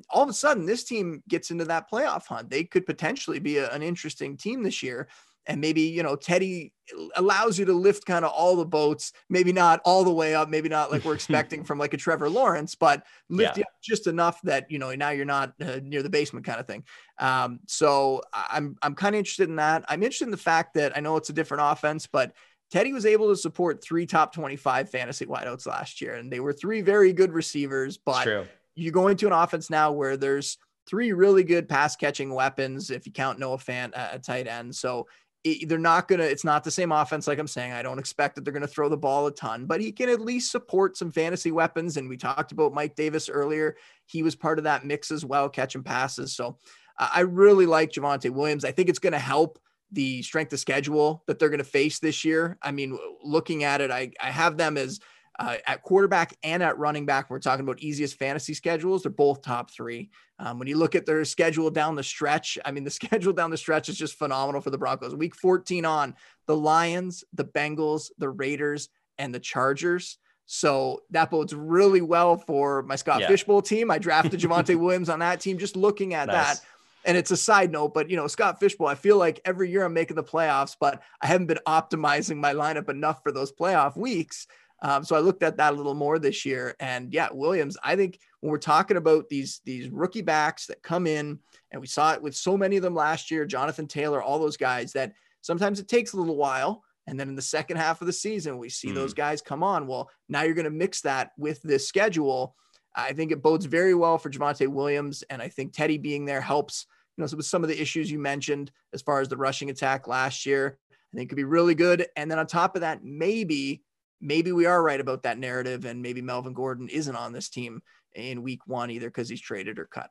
all of a sudden this team gets into that playoff hunt. They could potentially be a, an interesting team this year and maybe you know Teddy allows you to lift kind of all the boats, maybe not all the way up, maybe not like we're [laughs] expecting from like a Trevor Lawrence, but lift yeah. just enough that you know now you're not uh, near the basement kind of thing. Um, so I'm I'm kind of interested in that. I'm interested in the fact that I know it's a different offense, but Teddy was able to support three top 25 fantasy wideouts last year, and they were three very good receivers. But you go into an offense now where there's three really good pass catching weapons if you count Noah Fant at tight end. So it, they're not going to, it's not the same offense. Like I'm saying, I don't expect that they're going to throw the ball a ton, but he can at least support some fantasy weapons. And we talked about Mike Davis earlier. He was part of that mix as well, catching passes. So I really like Javonte Williams. I think it's going to help the strength of schedule that they're going to face this year. I mean, looking at it, I, I have them as uh, at quarterback and at running back, we're talking about easiest fantasy schedules. They're both top three. Um, when you look at their schedule down the stretch, I mean, the [laughs] schedule down the stretch is just phenomenal for the Broncos. Week 14 on the Lions, the Bengals, the Raiders, and the Chargers. So that bodes really well for my Scott yeah. Fish Bowl team. I drafted [laughs] Javonte Williams on that team. Just looking at nice. that, and it's a side note, but you know, Scott Fish Bowl, I feel like every year I'm making the playoffs, but I haven't been optimizing my lineup enough for those playoff weeks. Um, so I looked at that a little more this year, and yeah, Williams. I think when we're talking about these these rookie backs that come in, and we saw it with so many of them last year, Jonathan Taylor, all those guys that sometimes it takes a little while, and then in the second half of the season we see mm. those guys come on. Well, now you're going to mix that with this schedule. I think it bodes very well for Javonte Williams. And I think Teddy being there helps, you know, so with some of the issues you mentioned as far as the rushing attack last year, I think could be really good. And then on top of that, maybe, maybe we are right about that narrative. And maybe Melvin Gordon isn't on this team in week one either because he's traded or cut.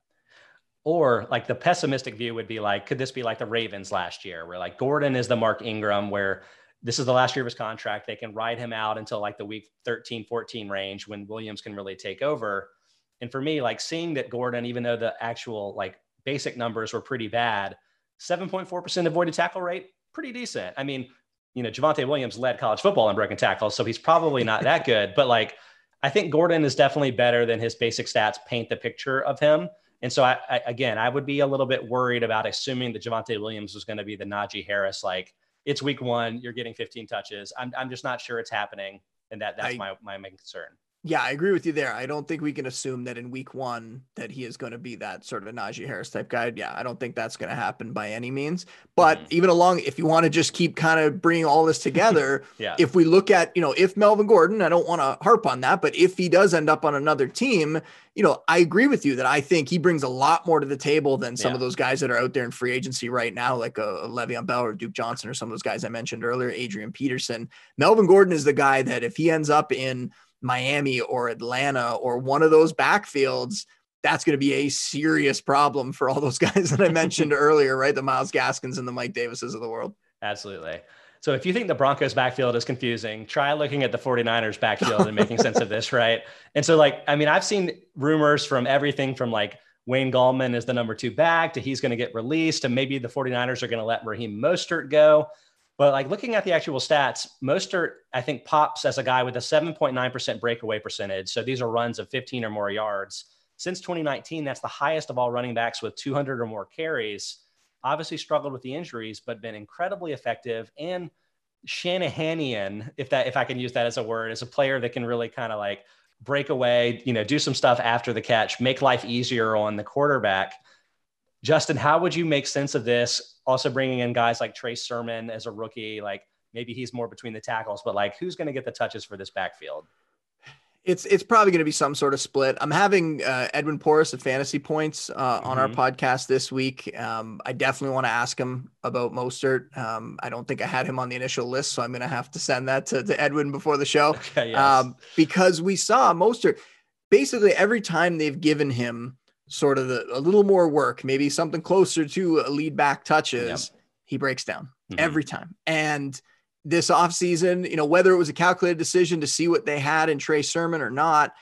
Or like the pessimistic view would be like, could this be like the Ravens last year, where like Gordon is the Mark Ingram, where this is the last year of his contract. They can ride him out until like the week 13, 14 range when Williams can really take over. And for me, like seeing that Gordon, even though the actual like basic numbers were pretty bad, 7.4% avoided tackle rate, pretty decent. I mean, you know, Javonte Williams led college football in broken tackles, so he's probably not that good. But like, I think Gordon is definitely better than his basic stats paint the picture of him. And so, I, I again, I would be a little bit worried about assuming that Javonte Williams was going to be the Najee Harris like it's week one, you're getting 15 touches. I'm, I'm just not sure it's happening. And that that's I, my, my main concern. Yeah, I agree with you there. I don't think we can assume that in week one that he is going to be that sort of a Najee Harris type guy. Yeah, I don't think that's going to happen by any means. But mm-hmm. even along, if you want to just keep kind of bringing all this together, [laughs] yeah. if we look at, you know, if Melvin Gordon, I don't want to harp on that, but if he does end up on another team, you know, I agree with you that I think he brings a lot more to the table than some yeah. of those guys that are out there in free agency right now, like a, uh, a Le'Veon Bell or Duke Johnson or some of those guys I mentioned earlier, Adrian Peterson. Melvin Gordon is the guy that if he ends up in Miami or Atlanta or one of those backfields, that's going to be a serious problem for all those [laughs] guys that I mentioned [laughs] earlier, right? The Myles Gaskins and the Mike Davises of the world. Absolutely. So if you think the Broncos backfield is confusing, try looking at the 49ers backfield and making sense of this, [laughs] right? And so like, I mean, I've seen rumors from everything from like Wayne Gallman is the number two back to he's going to get released and maybe the 49ers are going to let Raheem Mostert go. But like looking at the actual stats, Mostert, I think, pops as a guy with a 7.9% breakaway percentage. So these are runs of 15 or more yards. Since 2019, that's the highest of all running backs with 200 or more carries. Obviously struggled with the injuries, but been incredibly effective and Shanahanian, if that if I can use that as a word, is a player that can really kind of like break away, you know, do some stuff after the catch, make life easier on the quarterback. Justin, how would you make sense of this? Also bringing in guys like Trey Sermon as a rookie, like maybe he's more between the tackles, but like who's going to get the touches for this backfield? It's it's probably going to be some sort of split. I'm having uh, Edwin Porras of Fantasy Points uh, mm-hmm. on our mm-hmm. podcast this week. Um, I definitely want to ask him about Mostert. Um, I don't think I had him on the initial list, so I'm going to have to send that to, to Edwin before the show. [laughs] Okay, yes. um, because we saw Mostert basically every time they've given him sort of the, a little more work, maybe something closer to a lead back touches, yep. he breaks down mm-hmm. every time. And this offseason, you know, whether it was a calculated decision to see what they had in Trey Sermon or not,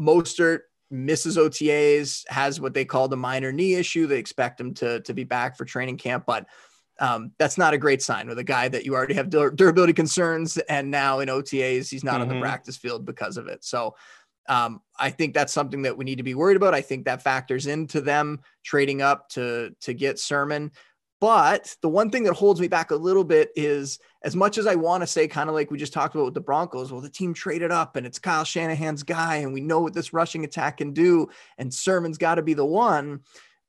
Mostert misses OTAs, has what they call the minor knee issue. They expect him to, to be back for training camp, but um, that's not a great sign with a guy that you already have durability concerns. And now in OTAs, he's not mm-hmm. on the mm-hmm. practice field because of it. So um, I think that's something that we need to be worried about. I think that factors into them trading up to to get Sermon. But the one thing that holds me back a little bit is as much as I want to say, kind of like we just talked about with the Broncos, well, the team traded up and it's Kyle Shanahan's guy, and we know what this rushing attack can do, and Sermon's got to be the one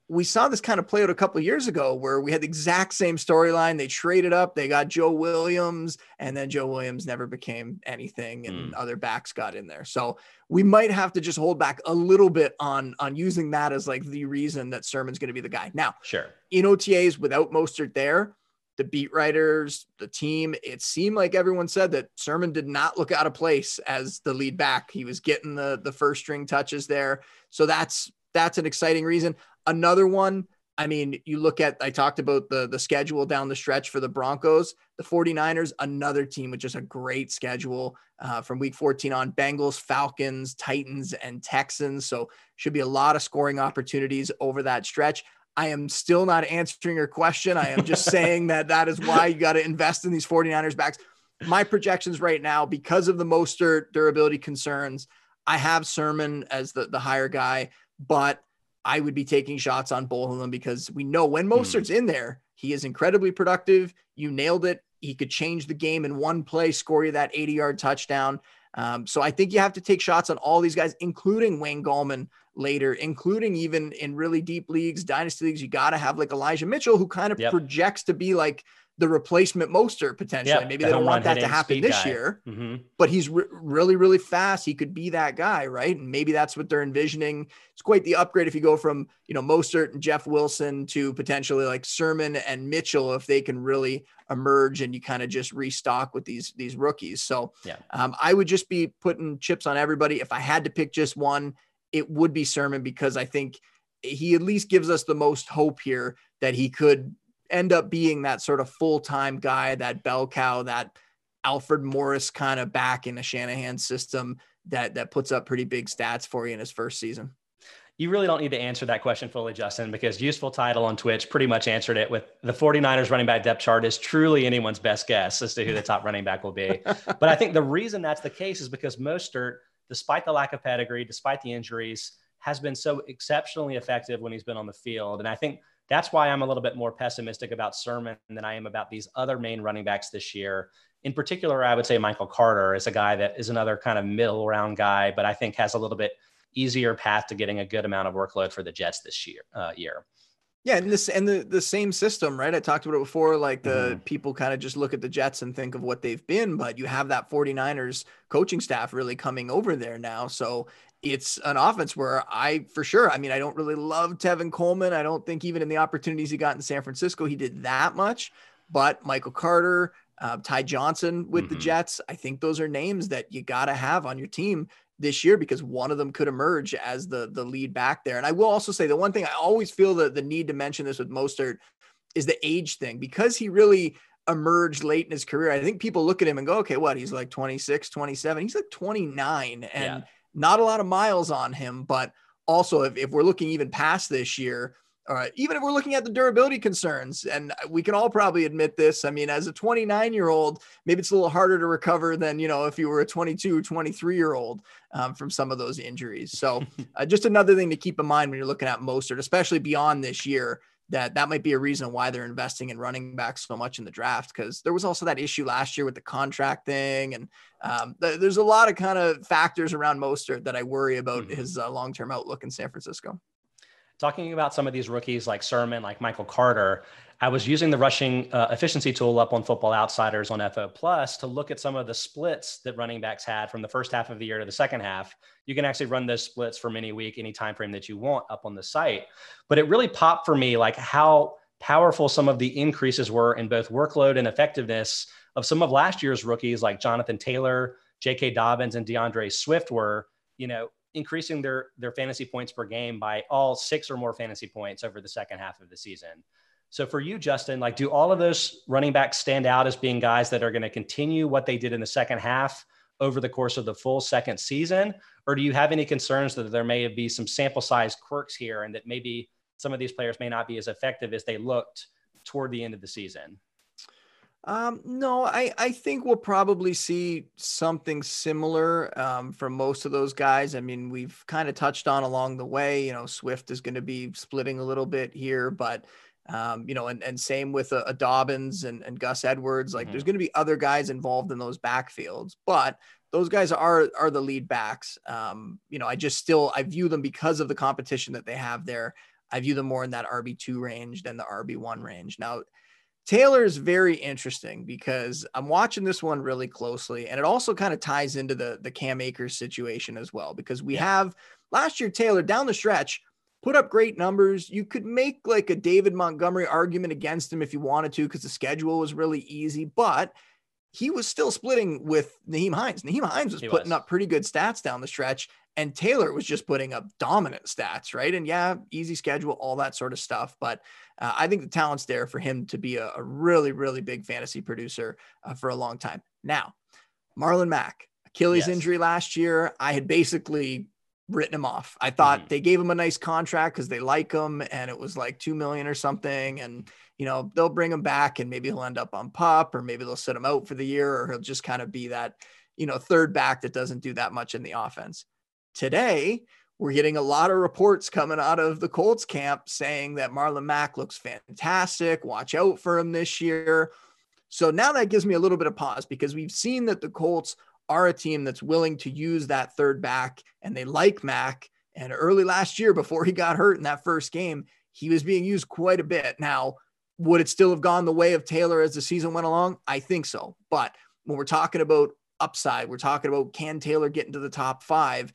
we saw this kind of play out a couple years ago where we had the exact same storyline. They traded up, they got Joe Williams, and then Joe Williams never became anything, and mm. other backs got in there. So we might have to just hold back a little bit on on using that as like the reason that Sermon's going to be the guy. Now, sure, in OTAs without Mostert there, the beat writers, the team, it seemed like everyone said that Sermon did not look out of place as the lead back. He was getting the the first string touches there. So that's that's an exciting reason. Another one, I mean, you look at, I talked about the, the schedule down the stretch for the Broncos, the 49ers, another team with just a great schedule uh, from week 14 on Bengals, Falcons, Titans, and Texans. So should be a lot of scoring opportunities over that stretch. I am still not answering your question. I am just [laughs] saying that that is why you got to invest in these 49ers backs. My projections right now, because of the Mostert durability concerns, I have Sermon as the, the higher guy, but I would be taking shots on both of them because we know when hmm. Mostert's mm. in there, he is incredibly productive. You nailed it. He could change the game in one play, score you that 80 yard touchdown. Um, so I think you have to take shots on all these guys, including Wayne Gallman later, including even in really deep leagues, dynasty leagues. You got to have like Elijah Mitchell, who kind of yep. projects to be like the replacement Mostert potentially. Maybe the they don't want that to happen this guy. year, mm-hmm. but he's re- really, really fast. He could be that guy, right? And maybe that's what they're envisioning. It's quite the upgrade if you go from, you know, Mostert and Jeff Wilson to potentially like Sermon and Mitchell if they can really emerge and you kind of just restock with these these rookies. So yeah. um, I would just be putting chips on everybody. If I had to pick just one, it would be Sermon because I think he at least gives us the most hope here that he could end up being that sort of full time guy, that bell cow, that Alfred Morris kind of back in a Shanahan system that that puts up pretty big stats for you in his first season. You really don't need to answer that question fully, Justin, because useful title on Twitch pretty much answered it with the 49ers running back depth chart is truly anyone's best guess as to who the top running back will be. [laughs] but I think the reason that's the case is because Mostert, despite the lack of pedigree, despite the injuries, has been so exceptionally effective when he's been on the field. And I think that's why I'm a little bit more pessimistic about Sermon than I am about these other main running backs this year. In particular, I would say Michael Carter is a guy that is another kind of middle round guy, but I think has a little bit easier path to getting a good amount of workload for the Jets this year. Uh, year. Yeah, and this and the the same system, right? I talked about it before. Like the mm-hmm. people kind of just look at the Jets and think of what they've been, but you have that 49ers coaching staff really coming over there now. So it's an offense where I, for sure, I mean, I don't really love Tevin Coleman. I don't think even in the opportunities he got in San Francisco, he did that much. But Michael Carter, uh, Ty Johnson with mm-hmm. the Jets, I think those are names that you got to have on your team this year because one of them could emerge as the the lead back there. And I will also say the one thing I always feel the, the need to mention this with Mostert is the age thing because he really emerged late in his career. I think people look at him and go, okay, what? He's like 26, 27. He's like 29. And yeah not a lot of miles on him, but also if, if we're looking even past this year, uh, even if we're looking at the durability concerns, and we can all probably admit this. I mean, as a 29 year old, maybe it's a little harder to recover than, you know, if you were a 22, 23 year old um, from some of those injuries. So, [laughs] uh, just another thing to keep in mind when you're looking at Mostert, especially beyond this year, that that might be a reason why they're investing in running backs so much in the draft because there was also that issue last year with the contract thing and um, th- there's a lot of kind of factors around Mostert that I worry about mm-hmm. his uh, long-term outlook in San Francisco. Talking about some of these rookies like Sermon, like Michael Carter, I was using the rushing uh, efficiency tool up on Football Outsiders on FO Plus to look at some of the splits that running backs had from the first half of the year to the second half. You can actually run those splits from any week, any time frame that you want up on the site. But it really popped for me like how powerful some of the increases were in both workload and effectiveness of some of last year's rookies like Jonathan Taylor, J.K. Dobbins, and D'Andre Swift were, you know, increasing their their fantasy points per game by all six or more fantasy points over the second half of the season. So for you, Justin, like, do all of those running backs stand out as being guys that are going to continue what they did in the second half over the course of the full second season? Or do you have any concerns that there may be some sample size quirks here and that maybe some of these players may not be as effective as they looked toward the end of the season? Um, no, I, I think we'll probably see something similar um, from most of those guys. I mean, we've kind of touched on along the way, you know, Swift is going to be splitting a little bit here, but um, you know, and, and same with a, a Dobbins and, and Gus Edwards. Like, mm-hmm. there's going to be other guys involved in those backfields, but those guys are are the lead backs. Um, you know, I just still I view them because of the competition that they have there. I view them more in that RB two range than the RB one range. Now, Taylor is very interesting because I'm watching this one really closely, and it also kind of ties into the the Cam Akers situation as well because we yeah. have last year Taylor down the stretch put up great numbers. You could make like a David Montgomery argument against him if you wanted to, because the schedule was really easy, but he was still splitting with Nyheim Hines. Nyheim Hines was he putting was. up pretty good stats down the stretch, and Taylor was just putting up dominant stats, right? And yeah, easy schedule, all that sort of stuff. But uh, I think the talent's there for him to be a, a really, really big fantasy producer uh, for a long time. Now, Marlon Mack, Achilles yes. injury last year. I had basically written him off. I thought mm-hmm. they gave him a nice contract because they like him and it was like two million or something. And you know, they'll bring him back and maybe he'll end up on pop, or maybe they'll sit him out for the year or he'll just kind of be that, you know, third back that doesn't do that much in the offense. Today, we're getting a lot of reports coming out of the Colts camp saying that Marlon Mack looks fantastic. Watch out for him this year. So now that gives me a little bit of pause because we've seen that the Colts are a team that's willing to use that third back and they like Mack. And early last year, before he got hurt in that first game, he was being used quite a bit. Now, would it still have gone the way of Taylor as the season went along? I think so. But when we're talking about upside, we're talking about can Taylor get into the top five?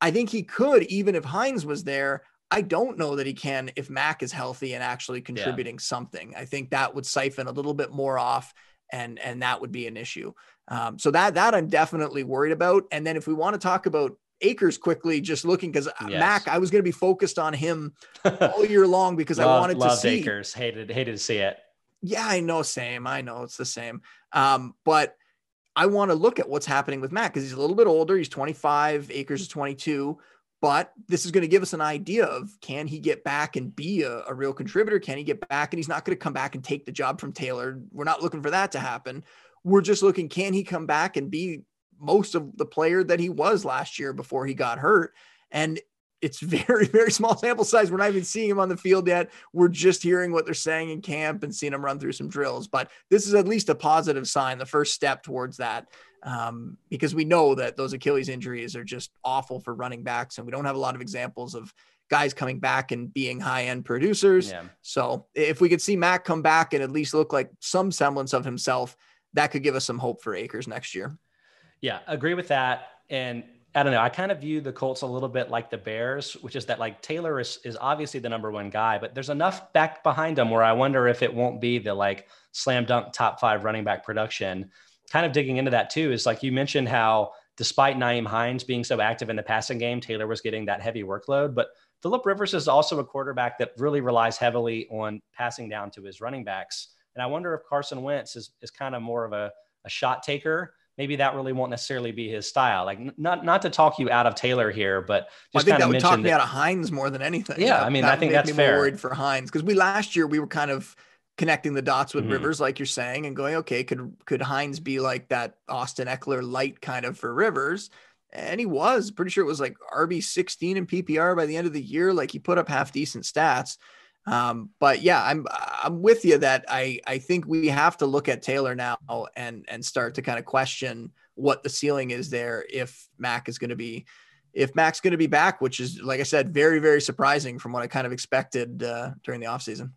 I think he could, even if Hines was there. I don't know that he can if Mack is healthy and actually contributing yeah. something. I think that would siphon a little bit more off and and that would be an issue. Um, so that that I'm definitely worried about. And then if we want to talk about Akers quickly, just looking because uh, yes. Mack, I was going to be focused on him [laughs] all year long because Love, I wanted to see Akers. Hated hated to see it. Yeah, I know. Same. I know it's the same. Um, but I want to look at what's happening with Mack because he's a little bit older. He's 25. Akers is 22. But this is going to give us an idea of can he get back and be a, a real contributor? Can he get back? And he's not going to come back and take the job from Taylor. We're not looking for that to happen. We're just looking, can he come back and be most of the player that he was last year before he got hurt? And it's [laughs] very, very small sample size. We're not even seeing him on the field yet. We're just hearing what they're saying in camp and seeing him run through some drills. But this is at least a positive sign, the first step towards that um, because we know that those Achilles injuries are just awful for running backs, and we don't have a lot of examples of guys coming back and being high end producers. Yeah. So if we could see Mack come back and at least look like some semblance of himself, that could give us some hope for Akers next year. Yeah, agree with that. And I don't know. I kind of view the Colts a little bit like the Bears, which is that like Taylor is is obviously the number one guy, but there's enough back behind him where I wonder if it won't be the like slam dunk top five running back production kind of digging into that too is like you mentioned how despite Nyheim Hines being so active in the passing game, Taylor was getting that heavy workload. But Philip Rivers is also a quarterback that really relies heavily on passing down to his running backs. And I wonder if Carson Wentz is, is kind of more of a, a shot taker. Maybe that really won't necessarily be his style. Like not not to talk you out of Taylor here, but I think that would talk me out of Hines more than anything. Yeah, I mean, that I think that's fair. Worried for Hines because we last year we were kind of connecting the dots with mm-hmm. Rivers, like you're saying, and going, okay, could could Hines be like that Austin Ekeler light kind of for Rivers? And he was pretty sure it was like RB 16 in PPR by the end of the year. Like he put up half decent stats. Um, but yeah, I'm I'm with you that I I think we have to look at Taylor now and and start to kind of question what the ceiling is there if Mack is going to be if Mack's going to be back, which is like I said, very very surprising from what I kind of expected uh, during the offseason.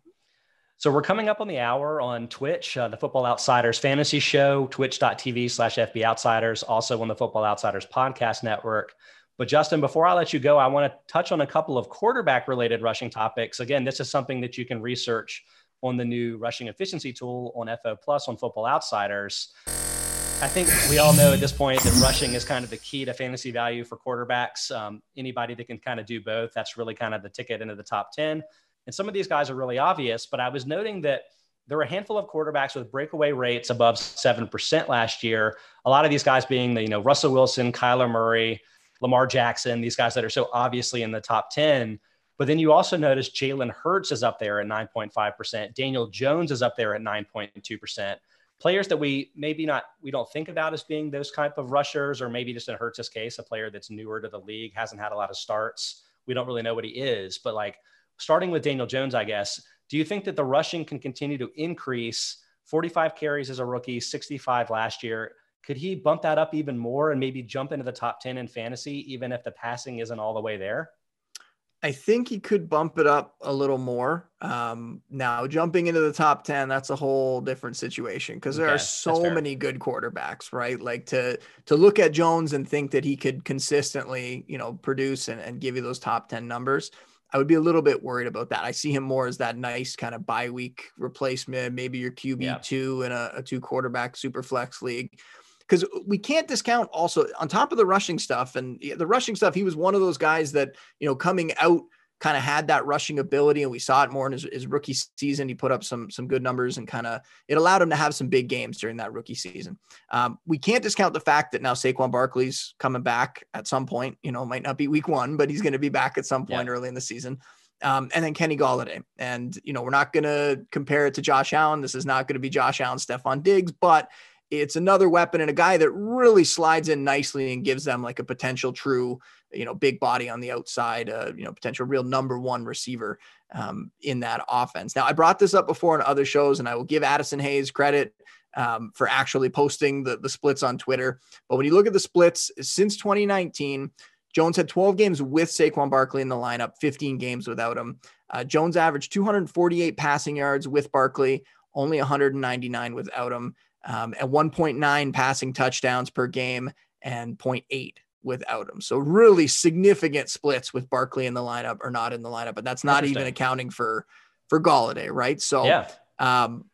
So we're coming up on the hour on Twitch, uh, the Football Outsiders Fantasy Show, twitch.tv slash FB Outsiders, also on the Football Outsiders Podcast Network. But Justin, before I let you go, I want to touch on a couple of quarterback related rushing topics. Again, this is something that you can research on the new rushing efficiency tool on FO Plus on Football Outsiders. I think we all know at this point that rushing is kind of the key to fantasy value for quarterbacks. Um, anybody that can kind of do both, that's really kind of the ticket into the top 10. And some of these guys are really obvious, but I was noting that there were a handful of quarterbacks with breakaway rates above 7% last year. A lot of these guys being the, you know, Russell Wilson, Kyler Murray, Lamar Jackson, these guys that are so obviously in the top 10. But then you also notice Jalen Hurts is up there at 9.5%. Daniel Jones is up there at 9.2%. Players that we maybe not, we don't think about as being those type of rushers, or maybe just in Hurts' case, a player that's newer to the league, hasn't had a lot of starts. We don't really know what he is, but like starting with Daniel Jones, I guess, do you think that the rushing can continue to increase? 45 carries as a rookie, 65 last year. Could he bump that up even more and maybe jump into the top 10 in fantasy, even if the passing isn't all the way there? I think he could bump it up a little more. Um, now, jumping into the top 10, that's a whole different situation because there okay, are so many good quarterbacks, right? Like to to look at Jones and think that he could consistently, you know, produce and, and give you those top 10 numbers. I would be a little bit worried about that. I see him more as that nice kind of bye week replacement, maybe your QB yeah. two in a, a two quarterback super flex league. Because we can't discount also on top of the rushing stuff and the rushing stuff, he was one of those guys that, you know, coming out kind of had that rushing ability, and we saw it more in his, his rookie season. He put up some some good numbers, and kind of it allowed him to have some big games during that rookie season. Um, we can't discount the fact that now Saquon Barkley's coming back at some point. You know, might not be week one, but he's going to be back at some point yeah. early in the season. Um, and then Kenny Golladay. And, you know, we're not going to compare it to Josh Allen. This is not going to be Josh Allen, Stefon Diggs, but it's another weapon and a guy that really slides in nicely and gives them like a potential true you know, big body on the outside, uh, you know, potential real number one receiver um, in that offense. Now, I brought this up before in other shows, and I will give Addison Hayes credit um, for actually posting the, the splits on Twitter. But when you look at the splits since 2019, Jones had 12 games with Saquon Barkley in the lineup, 15 games without him. Uh, Jones averaged 248 passing yards with Barkley, only 199 without him, um, and 1.9 passing touchdowns per game and 0.8 without him. So really significant splits with Barkley in the lineup or not in the lineup, but that's not even accounting for for Golladay, right? So yeah. um,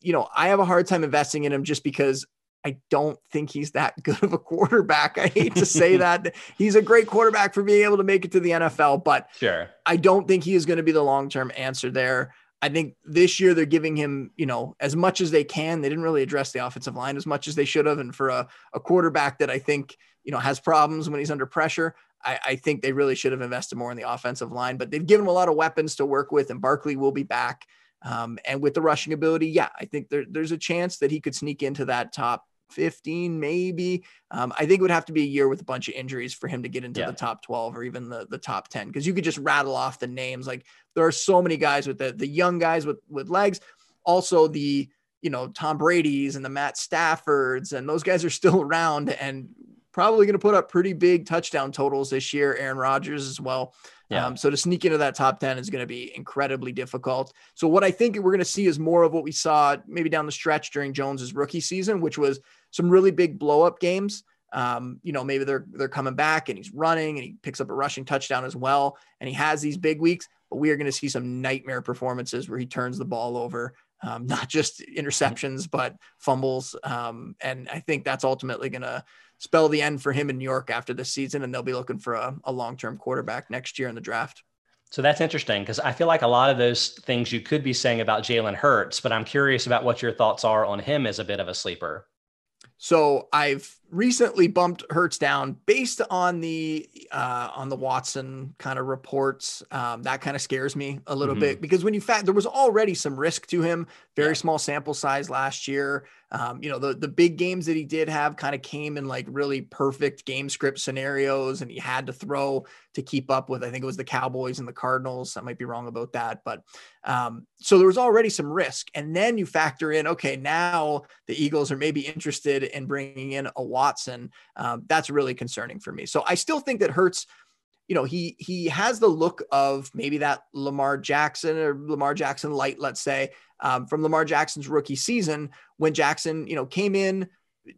you know, I have a hard time investing in him just because I don't think he's that [laughs] good of a quarterback. I hate to say [laughs] that. He's a great quarterback for being able to make it to the NFL, but sure. I don't think he is going to be the long-term answer there. I think this year they're giving him, you know, as much as they can. They didn't really address the offensive line as much as they should have. And for a, a quarterback that I think, you know, has problems when he's under pressure, I, I, think they really should have invested more in the offensive line. But they've given him a lot of weapons to work with, and Barkley will be back. Um, and with the rushing ability, yeah, I think there, there's a chance that he could sneak into that top 15, maybe. Um, I think it would have to be a year with a bunch of injuries for him to get into yeah. the top 12 or even the, the top 10. Cause you could just rattle off the names. Like there are so many guys with the, the young guys with, with legs. Also the, you know, Tom Brady's and the Matt Staffords and those guys are still [laughs] around and probably going to put up pretty big touchdown totals this year. Aaron Rodgers as well. Yeah. Um, so to sneak into that top 10 is going to be incredibly difficult. So what I think we're going to see is more of what we saw maybe down the stretch during Jones's rookie season, which was some really big blow up games. Um, you know, maybe they're they're coming back and he's running and he picks up a rushing touchdown as well. And he has these big weeks, but we are going to see some nightmare performances where he turns the ball over, um, [laughs] not just interceptions, but fumbles. Um, and I think that's ultimately going to spell the end for him in New York after this season, and they'll be looking for a, a long term quarterback next year in the draft. So that's interesting because I feel like a lot of those things you could be saying about Jalen Hurts, but I'm curious about what your thoughts are on him as a bit of a sleeper. So I've recently bumped Hurts down based on the uh, on the Watson kind of reports. Um, that kind of scares me a little mm-hmm. bit because when you fact there was already some risk to him, very yeah. small sample size last year. Um, you know, the the big games that he did have kind of came in like really perfect game script scenarios, and he had to throw to keep up with. I think it was the Cowboys and the Cardinals. I might be wrong about that, but um, so there was already some risk, and then you factor in, okay, now the Eagles are maybe interested in bringing in a Watson. Um, that's really concerning for me. So I still think that Hurts you know, he he has the look of maybe that Lamar Jackson or Lamar Jackson light, let's say, um, from Lamar Jackson's rookie season when Jackson, you know, came in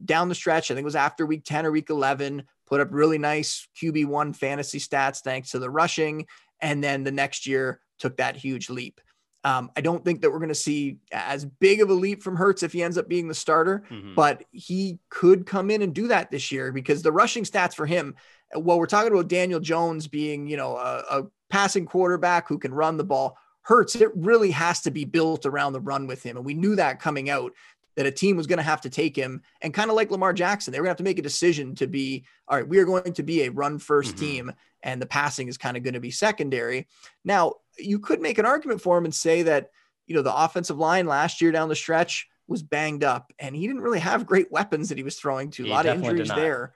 down the stretch. I think it was after week 10 or week 11, put up really nice QB1 fantasy stats thanks to the rushing. And then the next year took that huge leap. Um, I don't think that we're going to see as big of a leap from Hurts if he ends up being the starter, mm-hmm. but he could come in and do that this year because the rushing stats for him, while we're talking about Daniel Jones being, you know, a, a passing quarterback who can run the ball, Hurts, it really has to be built around the run with him. And we knew that coming out that a team was going to have to take him. And kind of like Lamar Jackson, they were going to have to make a decision to be, all right, we are going to be a run 1st mm-hmm. team and the passing is kind of going to be secondary. Now, you could make an argument for him and say that, you know, the offensive line last year down the stretch was banged up and he didn't really have great weapons that he was throwing to. A lot of injuries there.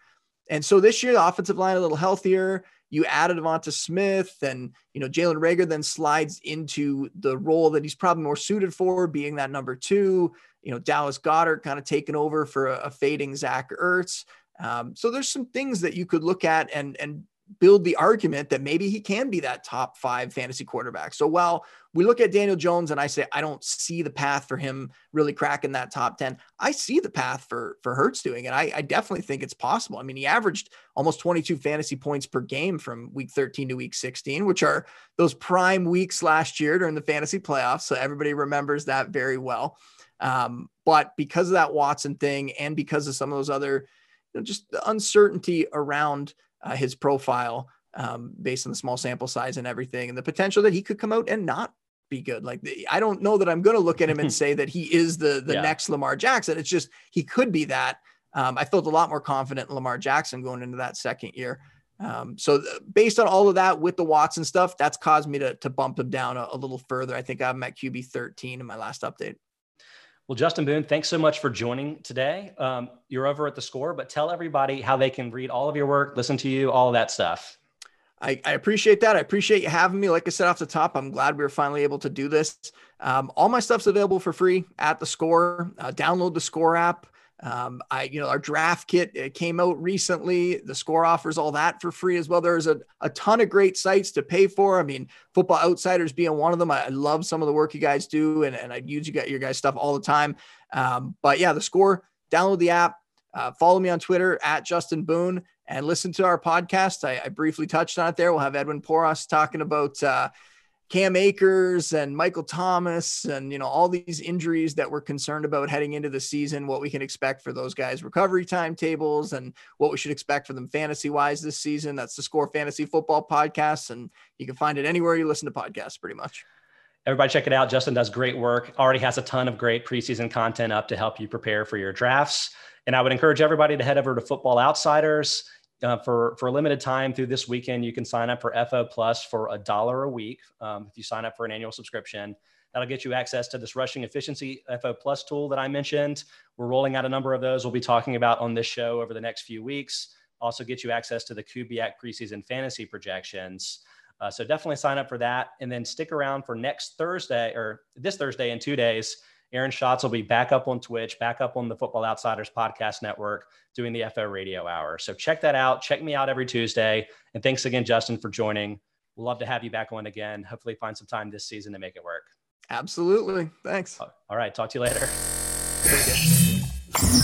And so this year, the offensive line a little healthier. You added Devonta Smith, and you know Jalen Reagor then slides into the role that he's probably more suited for, being that number two. You know Dallas Goedert kind of taking over for a, a fading Zach Ertz. Um, so there's some things that you could look at and and build the argument that maybe he can be that top five fantasy quarterback. So while we look at Daniel Jones and I say I don't see the path for him really cracking that top 10, I see the path for for Hurts doing it. I, I definitely think it's possible. I mean, he averaged almost 22 fantasy points per game from week 13 to week 16, which are those prime weeks last year during the fantasy playoffs. So everybody remembers that very well. Um, but because of that Watson thing and because of some of those other, you know, just the uncertainty around uh, his profile um, based on the small sample size and everything, and the potential that he could come out and not be good. Like I don't know that I'm going to look at him and [laughs] say that he is the the yeah. next Lamar Jackson. It's just he could be that. Um, I felt a lot more confident in Lamar Jackson going into that second year. Um, so th- based on all of that with the Watson stuff, that's caused me to, to bump him down a, a little further. I think I'm at QB 13 in my last update. Well, Justin Boone, thanks so much for joining today. Um, you're over at the score, but tell everybody how they can read all of your work, listen to you, all that stuff. I, I, appreciate that. I appreciate you having me. Like I said off the top, I'm glad we were finally able to do this. Um, all my stuff's available for free at the score. Uh, download the score app. Um, I, you know, our draft kit came out recently. The score offers all that for free as well. There's a, a ton of great sites to pay for. I mean, Football Outsiders being one of them. I, I love some of the work you guys do, and, and I use you your guys' stuff all the time. Um, but yeah, the score. Download the app. Uh, follow me on Twitter at Justin Boone and listen to our podcast. I, I, briefly touched on it there. We'll have Edwin Porras talking about uh, Cam Akers and Michael Thomas and you know all these injuries that we're concerned about heading into the season, what we can expect for those guys' recovery timetables and what we should expect for them fantasy wise this season. That's the Score Fantasy Football Podcast, and you can find it anywhere you listen to podcasts, pretty much. Everybody, check it out. Justin does great work. Already has a ton of great preseason content up to help you prepare for your drafts. And I would encourage everybody to head over to Football Outsiders uh, for for a limited time through this weekend, you can sign up for FO Plus for a dollar a week. Um, if you sign up for an annual subscription, that'll get you access to this rushing efficiency FO Plus tool that I mentioned. We're rolling out a number of those. We'll be talking about on this show over the next few weeks. Also, get you access to the Kubiak preseason fantasy projections. Uh, so definitely sign up for that, and then stick around for next Thursday or this Thursday in two days Aaron Schatz will be back up on Twitch, back up on the Football Outsiders podcast network doing the FO radio hour. So check that out. Check me out every Tuesday. And thanks again, Justin, for joining. We'd love to have you back on again. Hopefully, find some time this season to make it work. Absolutely. Thanks. All right. Talk to you later. [laughs]